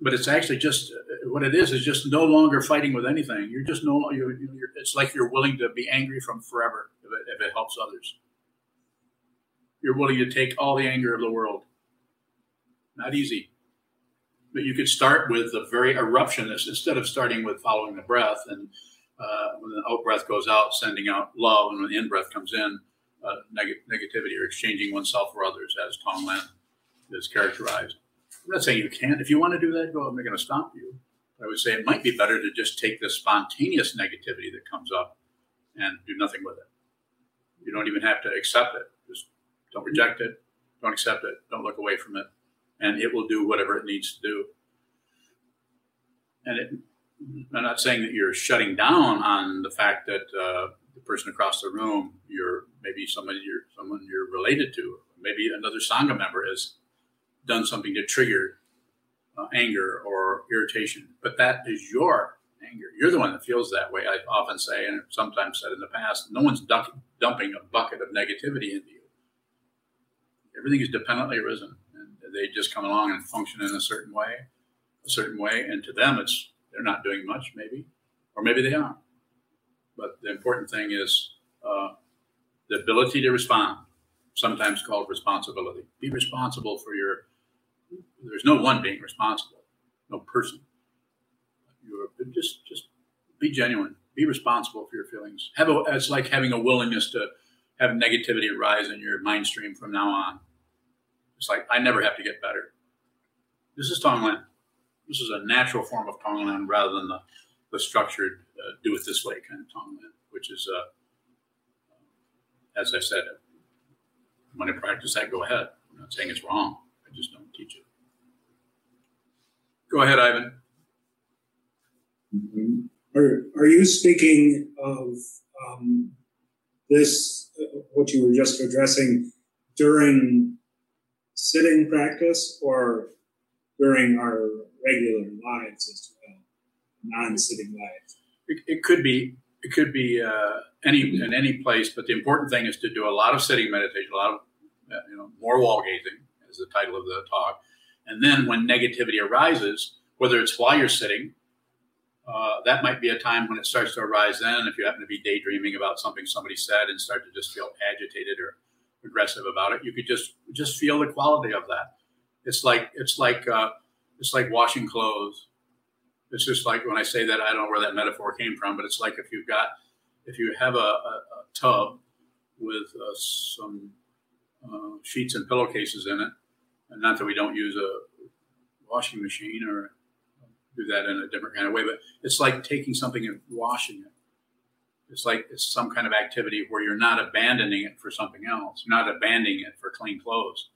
but it's actually just what it is is just no longer fighting with anything. You're just no. You're, it's like you're willing to be angry from forever if it, if it helps others. You're willing to take all the anger of the world. Not easy, but you could start with the very eruption. Instead of starting with following the breath, and uh, when the out breath goes out, sending out love, and when the in breath comes in, uh, neg- negativity or exchanging oneself for others, as Tonglen is characterized I'm not saying you can't. If you want to do that, go. I'm not going to stop you. But I would say it might be better to just take the spontaneous negativity that comes up and do nothing with it. You don't even have to accept it. Just don't reject it. Don't accept it. Don't look away from it, and it will do whatever it needs to do. And it, I'm not saying that you're shutting down on the fact that uh, the person across the room, you're maybe somebody you're someone you're related to, maybe another sangha member has done something to trigger uh, anger or irritation, but that is your anger. You're the one that feels that way. I often say, and sometimes said in the past, no one's dumping a bucket of negativity into you. Everything is dependently arisen, and they just come along and function in a certain way, a certain way, and to them, it's they're not doing much, maybe, or maybe they are. But the important thing is uh, the ability to respond, sometimes called responsibility. Be responsible for your there's no one being responsible, no person. You're just just be genuine, be responsible for your feelings. Have a, it's like having a willingness to have negativity arise in your mind stream from now on. It's like I never have to get better. This is Tonglen. This is a natural form of Tonglen rather than the, the structured uh, do it this way kind of Tonglen, which is, uh, as I said, when I practice that, go ahead. I'm not saying it's wrong. I just don't teach it. Go ahead, Ivan. Mm-hmm. Are, are you speaking of um, this, uh, what you were just addressing, during sitting practice or during our regular lives as well, non-sitting lives? It, it could be it could be uh, any in any place, but the important thing is to do a lot of sitting meditation, a lot of uh, you know more wall gazing, is the title of the talk. And then when negativity arises, whether it's while you're sitting, uh, that might be a time when it starts to arise. Then, if you happen to be daydreaming about something somebody said and start to just feel agitated or aggressive about it, you could just just feel the quality of that. It's like it's like uh, it's like washing clothes. It's just like when I say that, I don't know where that metaphor came from, but it's like if you've got if you have a, a, a tub with uh, some uh, sheets and pillowcases in it, and not that we don't use a washing machine or do that in a different kind of way, but it's like taking something and washing it. It's like it's some kind of activity where you're not abandoning it for something else. You're not abandoning it for clean clothes.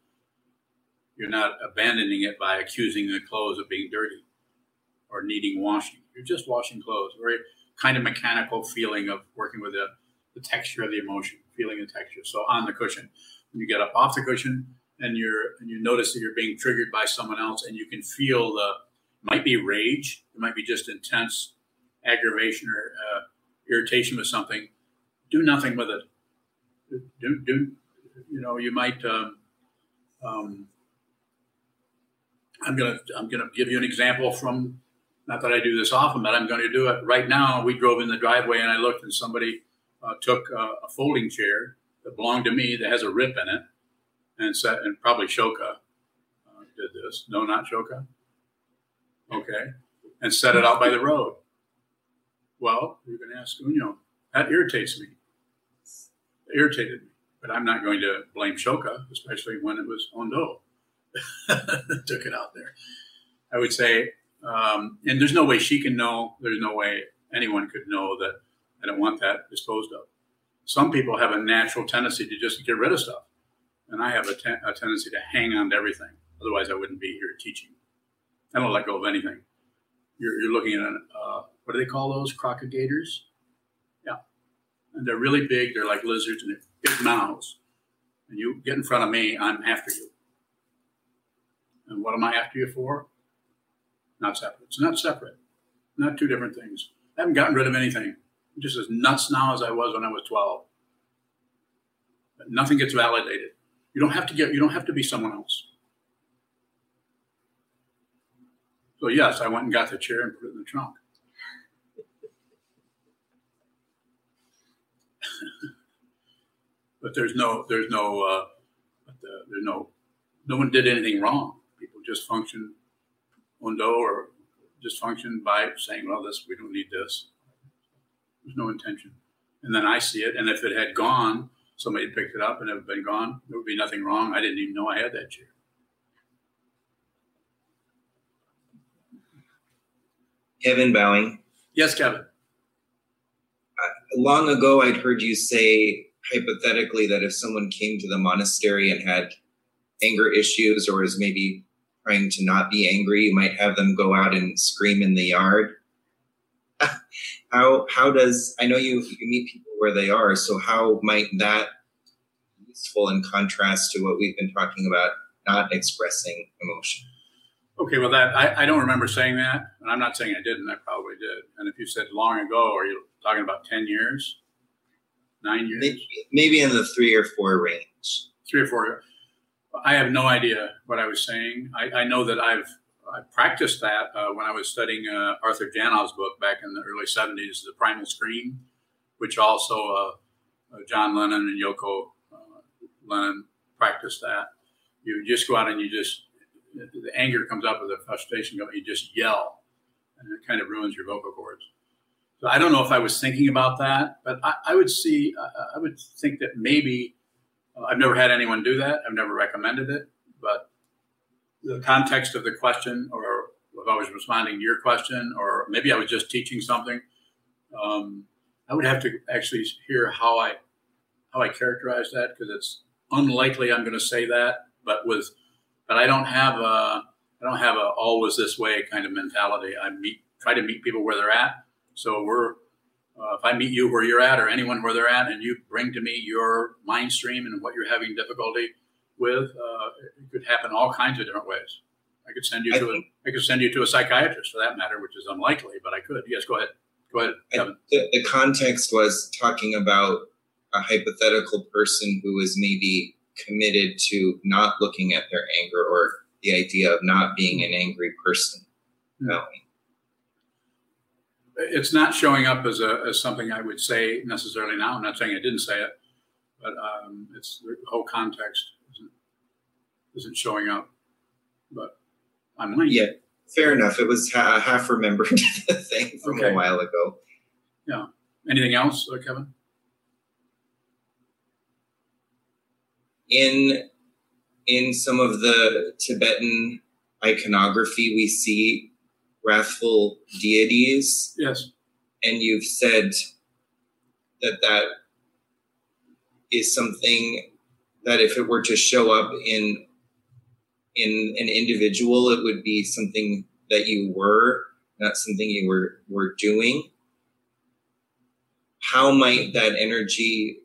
You're not abandoning it by accusing the clothes of being dirty or needing washing. You're just washing clothes. Very kind of mechanical feeling of working with the, the texture of the emotion, feeling the texture. So on the cushion, when you get up off the cushion and you're and you notice that you're being triggered by someone else, and you can feel the might be rage, it might be just intense aggravation or uh, irritation with something. Do nothing with it. Do, do you know? You might. Um, um, I'm gonna I'm gonna give you an example from not that I do this often, but I'm going to do it right now. We drove in the driveway and I looked, and somebody uh, took uh, a folding chair that belonged to me that has a rip in it, and said, and probably Shoka uh, did this. No, not Shoka. Okay, and set it out by the road. Well, you can ask Unyo. That irritates me. It irritated me, but I'm not going to blame Shoka, especially when it was Ondo [laughs] took it out there. I would say um, and there's no way she can know. There's no way anyone could know that I don't want that disposed of. Some people have a natural tendency to just get rid of stuff, and I have a, ten- a tendency to hang on to everything. Otherwise, I wouldn't be here teaching. I don't let go of anything. You're, you're looking at an, uh, what do they call those? Crocodigators? Yeah, and they're really big. They're like lizards, and they're big mouths. And you get in front of me, I'm after you. And what am I after you for? not separate. It's not separate. Not two different things. I haven't gotten rid of anything. I'm just as nuts now as I was when I was 12. But nothing gets validated. You don't have to get. You don't have to be someone else. So yes, I went and got the chair and put it in the trunk. [laughs] but there's no. There's no. Uh, uh, there's no. No one did anything wrong. Just function Ondo or dysfunction by saying, well, this we don't need this. There's no intention. And then I see it, and if it had gone, somebody picked it up and it had been gone, there would be nothing wrong. I didn't even know I had that chair. Kevin Bowing. Yes, Kevin. Uh, long ago, I'd heard you say hypothetically that if someone came to the monastery and had anger issues or is maybe trying to not be angry. You might have them go out and scream in the yard. [laughs] how how does I know you you meet people where they are, so how might that be useful in contrast to what we've been talking about, not expressing emotion? Okay, well, that I, I don't remember saying that, and I'm not saying I didn't. I probably did. And if you said long ago, are you talking about ten years, nine years? Maybe, maybe in the three or four range. Three or four. I have no idea what I was saying. I, I know that I've I practiced that uh, when I was studying uh, Arthur Janov's book back in the early 70s, The Primal Scream, which also uh, uh John Lennon and Yoko uh, Lennon practiced that. You just go out and you just, the anger comes up with the frustration, you just yell, and it kind of ruins your vocal cords. So I don't know if I was thinking about that, but I, I would see, I would think that maybe I've never had anyone do that. I've never recommended it, but the context of the question, or if I was responding to your question, or maybe I was just teaching something, um, I would have to actually hear how I how I characterize that because it's unlikely I'm going to say that. But with but I don't have a I don't have a always this way kind of mentality. I meet try to meet people where they're at. So we're uh, if I meet you where you're at or anyone where they're at and you bring to me your mind stream and what you're having difficulty with, uh, it could happen all kinds of different ways. I could send you I to think, a, I could send you to a psychiatrist for that matter, which is unlikely, but I could. Yes, go ahead. Go ahead, Kevin. The, the context was talking about a hypothetical person who was maybe committed to not looking at their anger or the idea of not being an angry person. No. It's not showing up as a as something I would say necessarily now. I'm not saying I didn't say it, but um, it's the whole context isn't, isn't showing up. But I'm might. Yeah, fair enough. It was ha- half remembered [laughs] thing from Okay. a while ago. Yeah. Anything else, uh, Kevin? in in some of the Tibetan iconography, we see wrathful deities, Yes. and you've said that that is something that if it were to show up in in an individual, it would be something that you were, not something you were were doing. How might that energy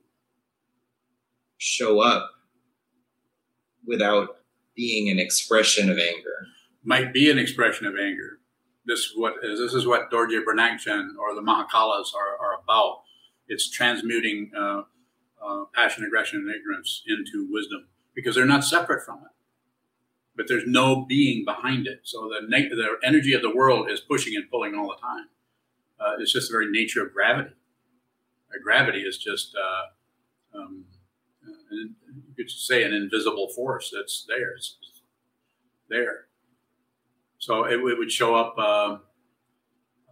show up without being an expression of anger? might be an expression of anger. This is what is this is what Dorje Bernakchen or the Mahakalas are, are about. It's transmuting uh, uh, passion, aggression, and ignorance into wisdom because they're not separate from it. But there's no being behind it. So the neg- the energy of the world is pushing and pulling all the time. Uh, it's just the very nature of gravity. Uh, gravity is just uh, um, uh, you could say an invisible force that's there. It's there. So it, it would show up, uh,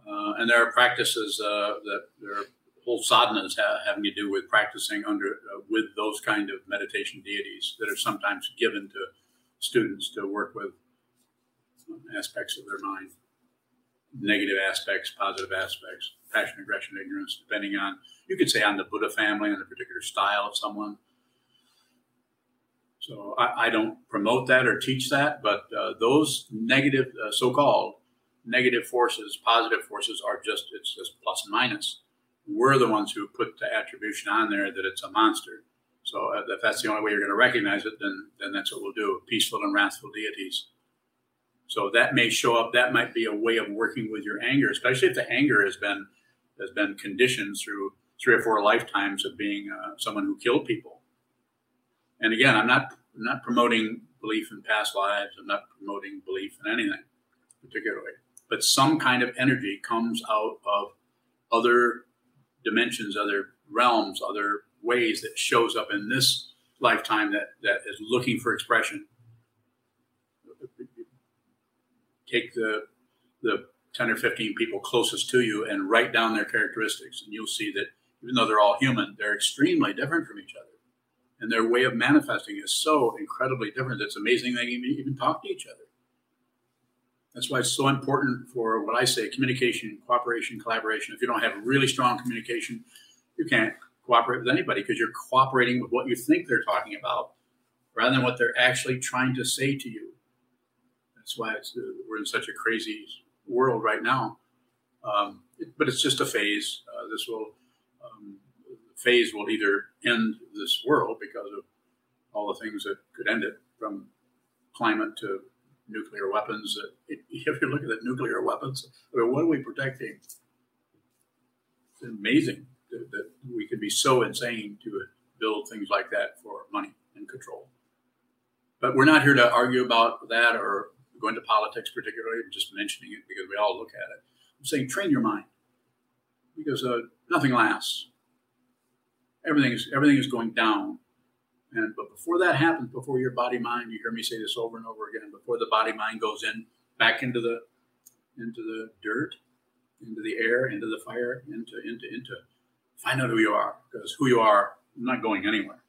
uh, and there are practices uh, that there are whole sadhanas ha- having to do with practicing under uh, with those kind of meditation deities that are sometimes given to students to work with aspects of their mind, negative aspects, positive aspects, passion, aggression, ignorance, depending on you could say on the Buddha family and the particular style of someone. So I, I don't promote that or teach that, but uh, those negative, uh, so-called negative forces, positive forces are just it's just plus and minus. We're the ones who put the attribution on there that it's a monster. So uh, if that's the only way you're going to recognize it, then then that's what we'll do: peaceful and wrathful deities. So that may show up. That might be a way of working with your anger, especially if the anger has been has been conditioned through three or four lifetimes of being uh, someone who killed people. And again, I'm not I'm not promoting belief in past lives. I'm not promoting belief in anything particularly. But some kind of energy comes out of other dimensions, other realms, other ways that shows up in this lifetime that, that is looking for expression. Take the the 10 or 15 people closest to you and write down their characteristics, and you'll see that even though they're all human, they're extremely different from each other and their way of manifesting is so incredibly different. It's amazing they can even talk to each other. That's why it's so important for what I say communication, cooperation, collaboration. If you don't have really strong communication, you can't cooperate with anybody because you're cooperating with what you think they're talking about rather than what they're actually trying to say to you. That's why uh, we're in such a crazy world right now. Um, but it's just a phase. Uh, this will phase will either end this world because of all the things that could end it, from climate to nuclear weapons. [laughs] If you look at nuclear weapons, I mean, what are we protecting? It's amazing that, that we could be so insane to build things like that for money and control. But we're not here to argue about that or go into politics particularly. I'm just mentioning it because we all look at it. I'm saying train your mind because uh, nothing lasts everything is everything is going down. And but before that happens, before your body mind, you hear me say this over and over again, before the body mind goes in back into the into the dirt, into the air, into the fire, into into into find out who you are. Because who you are not going anywhere.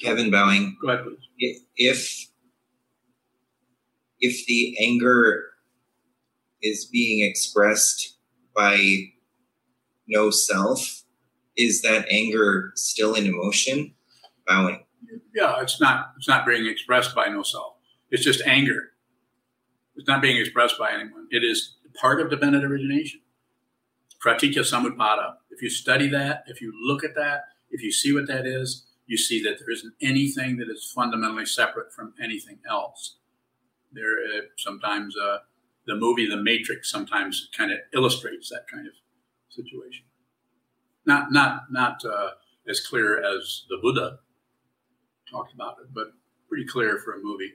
Kevin Bowing, Go ahead, please. if if the anger is being expressed by no self, is that anger still an emotion? Bowing. Yeah, it's not it's not being expressed by no self. It's just anger. It's not being expressed by anyone. It is part of dependent origination. Pratitya Samutpada. If you study that, if you look at that, if you see what that is, you see that there isn't anything that is fundamentally separate from anything else. There, uh, sometimes uh, the movie The Matrix sometimes kind of illustrates that kind of situation. Not not not uh, as clear as the Buddha talked about it, but pretty clear for a movie.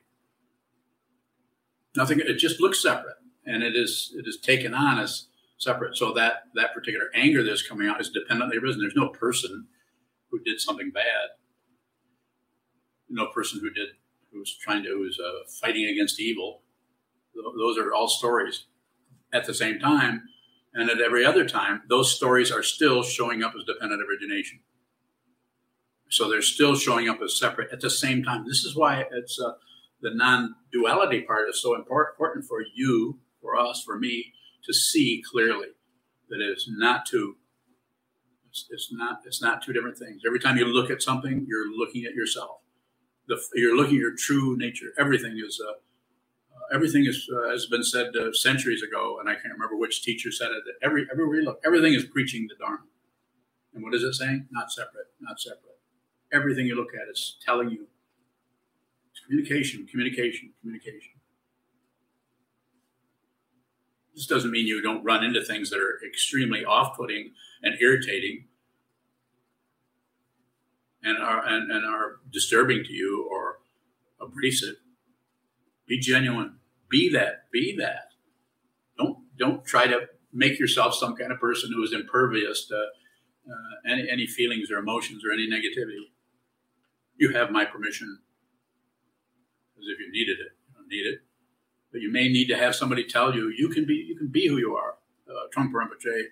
Nothing. It just looks separate, and it is it is taken on as separate. So that that particular anger that's coming out is dependently arisen. There's no person who did something bad. No person who did who was trying to who was uh, fighting against evil. Those are all stories. At the same time, and at every other time, those stories are still showing up as dependent origination. So they're still showing up as separate at the same time. This is why it's uh, the non-duality part is so important for you, for us, for me to see clearly that it is not two. It's, it's not. It's not two different things. Every time you look at something, you're looking at yourself. The, you're looking at your true nature. Everything is. Uh, everything is, uh, has been said uh, centuries ago, and I can't remember which teacher said it. That every everywhere you look, everything is preaching the Dharma. And what is it saying? Not separate. Not separate everything you look at is telling you it's communication, communication, communication. This doesn't mean you don't run into things that are extremely off putting and irritating and are, and, and are disturbing to you or abrasive. Be genuine. Be that. Be that. Don't don't try to make yourself some kind of person who is impervious to uh, any, any feelings or emotions or any negativity you have my permission as if you needed it. You don't need it, but you may need to have somebody tell you you can be you can be who you are. Uh, Trungpa Rinpoche,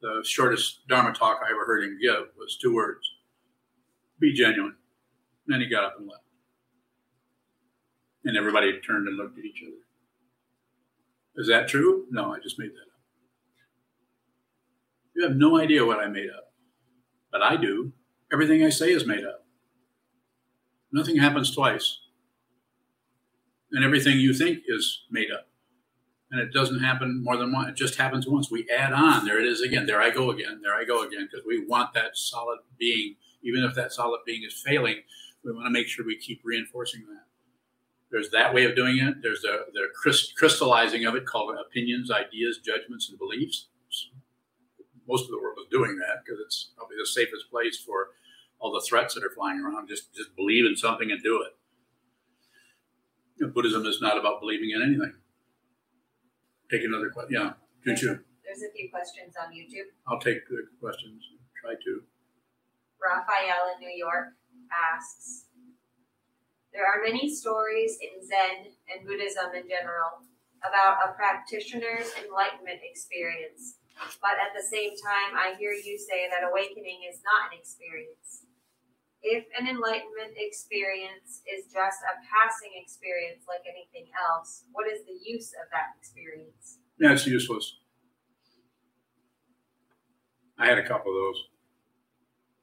the shortest Dharma talk I ever heard him give was two words: "Be genuine." And then he got up and left, and everybody turned and looked at each other. Is that true? No, I just made that up. You have no idea what I made up, but I do. Everything I say is made up. Nothing happens twice. And everything you think is made up. And it doesn't happen more than once. It just happens once. We add on. There it is again. There I go again. There I go again. Because we want that solid being. Even if that solid being is failing, we want to make sure we keep reinforcing that. There's that way of doing it. There's the, the crystallizing of it called opinions, ideas, judgments, and beliefs. Most of the world is doing that because it's probably the safest place for all the threats that are flying around. Just just believe in something and do it. You know, Buddhism is not about believing in anything. Take another question. Yeah, there's a, there's a few questions on YouTube. I'll take the questions. Try to. Raphael in New York asks There are many stories in Zen and Buddhism in general about a practitioner's enlightenment experience. But at the same time, I hear you say that awakening is not an experience if an enlightenment experience is just a passing experience like anything else, what is the use of that experience? Yeah, it's useless. I had a couple of those.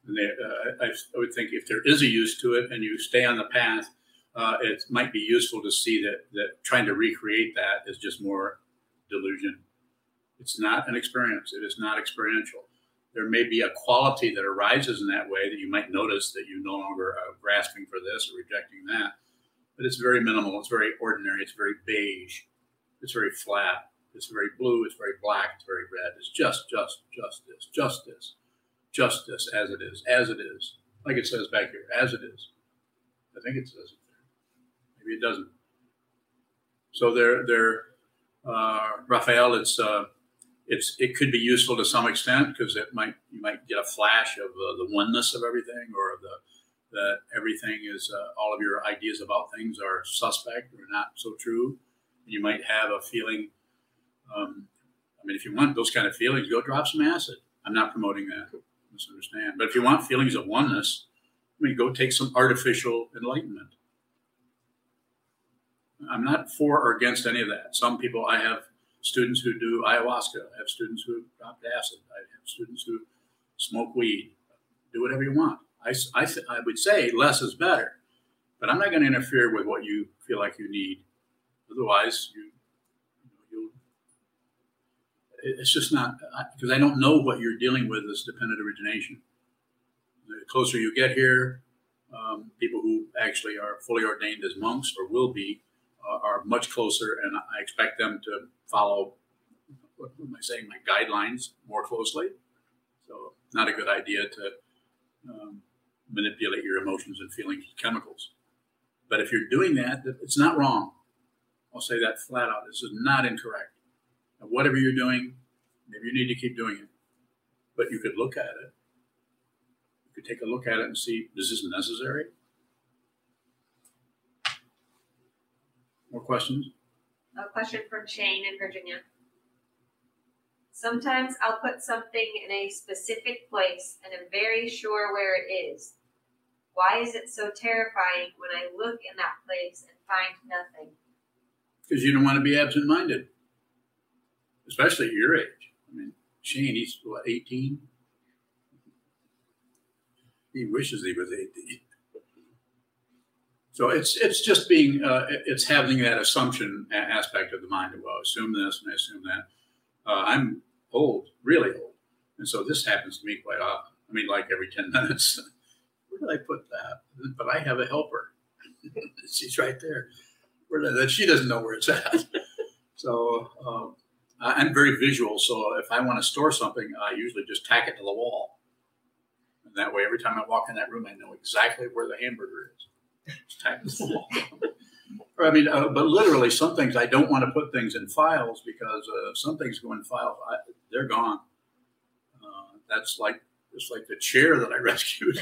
And they, uh, I, I, would think if there is a use to it and you stay on the path, uh, it might be useful to see that, that trying to recreate that is just more delusion. It's not an experience, it is not experiential there may be a quality that arises in that way that you might notice that you no longer are grasping for this or rejecting that. But it's very minimal. It's very ordinary. It's very beige. It's very flat. It's very blue. It's very black. It's very red. It's just, just, justice, justice, justice as it is, as it is. Like it says back here, as it is. I think it says. Maybe it doesn't. So there, there, uh, Raphael, it's, uh, it's it could be useful to some extent because it might you might get a flash of uh, the oneness of everything or the that everything is uh, all of your ideas about things are suspect or not so true. You might have a feeling. Um, I mean, if you want those kind of feelings, go drop some acid. I'm not promoting that. Misunderstand. But if you want feelings of oneness, I mean, go take some artificial enlightenment. I'm not for or against any of that. Some people I have students who do ayahuasca. I have students who dropped acid. I have students who smoke weed. Do whatever you want. I, I, I would say less is better, but I'm not going to interfere with what you feel like you need. Otherwise, you, you it's just not because I don't know what you're dealing with as dependent origination. The closer you get here, um, people who actually are fully ordained as monks or will be are much closer, and I expect them to follow. What am I saying? My guidelines more closely. So, not a good idea to um, manipulate your emotions and feelings with chemicals. But if you're doing that, it's not wrong. I'll say that flat out. This is not incorrect. And whatever you're doing, maybe you need to keep doing it. But you could look at it. You could take a look at it and see this is this necessary? More questions? A question from Shane in Virginia. Sometimes I'll put something in a specific place and I'm very sure where it is. Why is it so terrifying when I look in that place and find nothing? Because you don't want to be absent minded, especially at your age. I mean, Shane, he's what, 18? He wishes he was 18. So it's it's just being uh, it's having that assumption aspect of the mind. Well, I assume this and I assume that. Uh, I'm old, really old, and so this happens to me quite often. I mean, like every ten [laughs] minutes. Where did I put that? But I have a helper. [laughs] She's right there. Where did that? She doesn't know where it's at. so um, I'm very visual. So if I want to store something, I usually just tack it to the wall, and that way, every time I walk in that room, I know exactly where the hamburger is. I mean, uh, but literally, some things I don't want to put things in files because uh, some things go in files, I, they're gone. Uh, that's like it's like the chair that I [laughs] rescued.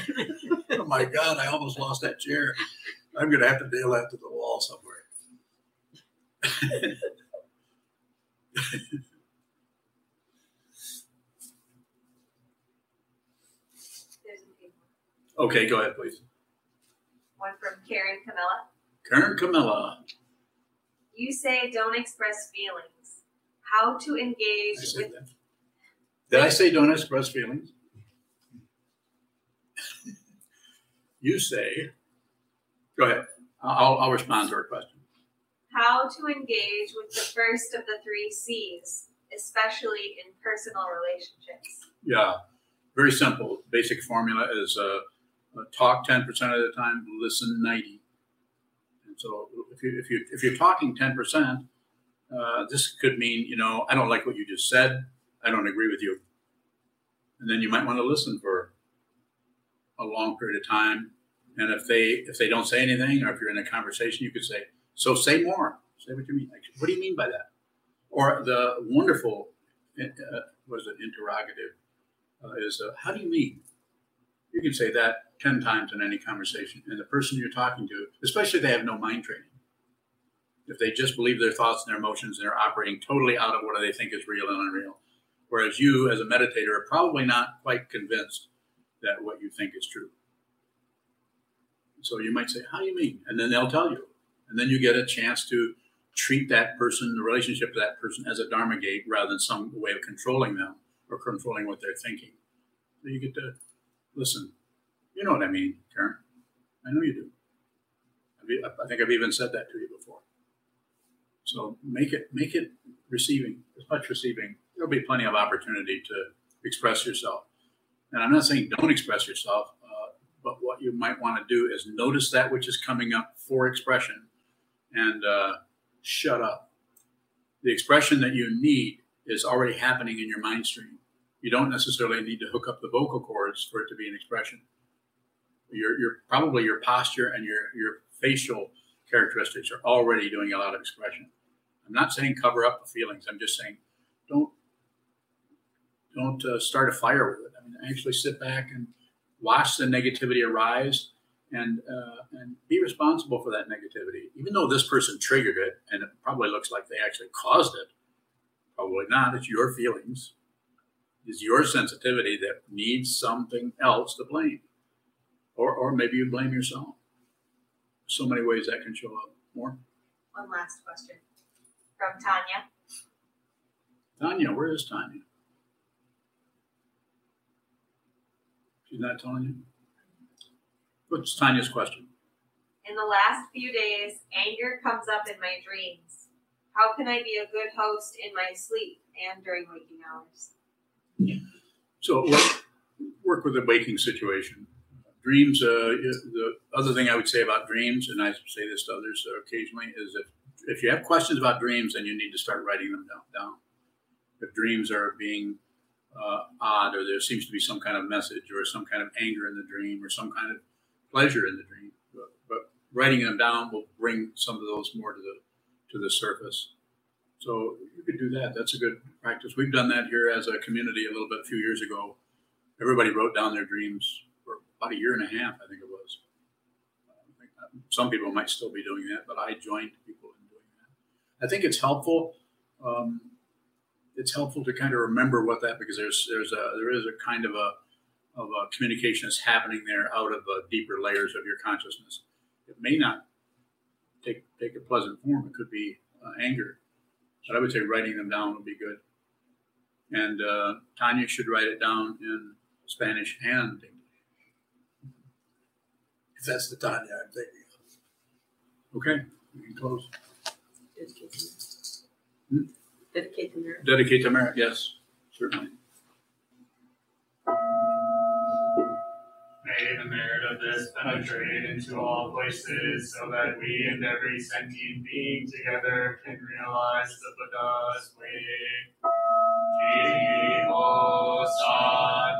oh my God, I almost lost that chair. I'm going to have to nail that to the wall somewhere. okay, go ahead, please. One from Karen Camilla. Karen Camilla. You say don't express feelings. How to engage with. That. Did I say don't express feelings? [laughs] you say. Go ahead. I'll, I'll respond to her question. How to engage with the first of the three C's, especially in personal relationships. Yeah, very simple. Basic formula is uh, uh, talk 10% of the time, listen 90. And so if, you, if, you, if you're talking 10%, uh, this could mean, you know, I don't like what you just said. I don't agree with you. And then you might want to listen for a long period of time. And if they if they don't say anything, or if you're in a conversation, you could say, "So say more. Say what you mean. Like, what do you mean by that?" Or the wonderful, uh, was it interrogative? Uh, is uh, how do you mean? You can say that 10 times in any conversation. And the person you're talking to, especially if they have no mind training, if they just believe their thoughts and their emotions and they're operating totally out of what they think is real and unreal. Whereas you, as a meditator, are probably not quite convinced that what you think is true. So you might say, How do you mean? And then they'll tell you. And then you get a chance to treat that person, the relationship to that person, as a Dharma gate rather than some way of controlling them or controlling what they're thinking. So you get to listen you know what I mean, Karen. I know you do. I think I've even said that to you before. So make it make it receiving as much receiving. There'll be plenty of opportunity to express yourself. And I'm not saying don't express yourself, uh, but what you might want to do is notice that which is coming up for expression, and uh, shut up. The expression that you need is already happening in your mind stream. You don't necessarily need to hook up the vocal cords for it to be an expression your, your probably your posture and your, your facial characteristics are already doing a lot of expression. I'm not saying cover up the feelings. I'm just saying don't don't uh, start a fire with it. I mean, actually sit back and watch the negativity arise and uh, and be responsible for that negativity. Even though this person triggered it, and it probably looks like they actually caused it, probably not. It's your feelings. It's your sensitivity that needs something else to blame or, or maybe you blame yourself. So many ways that can show up. More? One last question from Tanya. Tanya, where is Tanya? She's not telling you? What's Tanya's question? In the last few days, anger comes up in my dreams. How can I be a good host in my sleep and during waking hours? So work, work with the waking situation dreams, uh, the other thing I would say about dreams, and I say this to others occasionally, is that if you have questions about dreams, then you need to start writing them down. down. If dreams are being uh, odd, or there seems to be some kind of message, or some kind of anger in the dream, or some kind of pleasure in the dream, but, but writing them down will bring some of those more to the to the surface. So you could do that. That's a good practice. We've done that here as a community a little bit a few years ago. Everybody wrote down their dreams about a year and a half, I think it was. Some people might still be doing that, but I joined people in doing that. I think it's helpful. Um, it's helpful to kind of remember what that because there's there's a there is a kind of a of a communication that's happening there out of the deeper layers of your consciousness. It may not take take a pleasant form. It could be uh, anger, but I would say writing them down would be good. And uh, Tanya should write it down in Spanish and English. If that's the Tanya I'm thinking of. Okay, we can close. Hmm? Dedicate to merit. Dedicate to merit, yes, certainly. May the merit of this penetrate into all places so that we and every sentient being together can realize the Buddha's way. Jiho San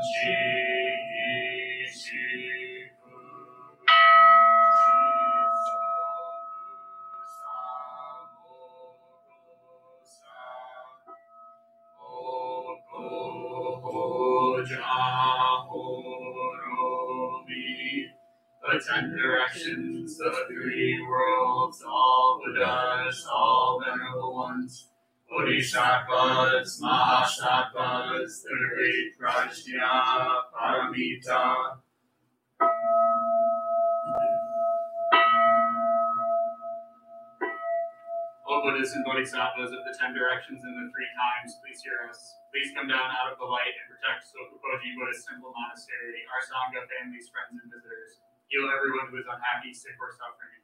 The ten directions, the three worlds, all Buddhas, all venerable ones, Bodhisattvas, Mahasattvas, the great Prajna, Paramita, O Buddhas and Bodhisattvas of the ten directions and the three times, please hear us. Please come down out of the light and protect Sokupoji Buddhist Temple Monastery, our Sangha families, friends, and visitors. Heal everyone who is unhappy, sick, or suffering,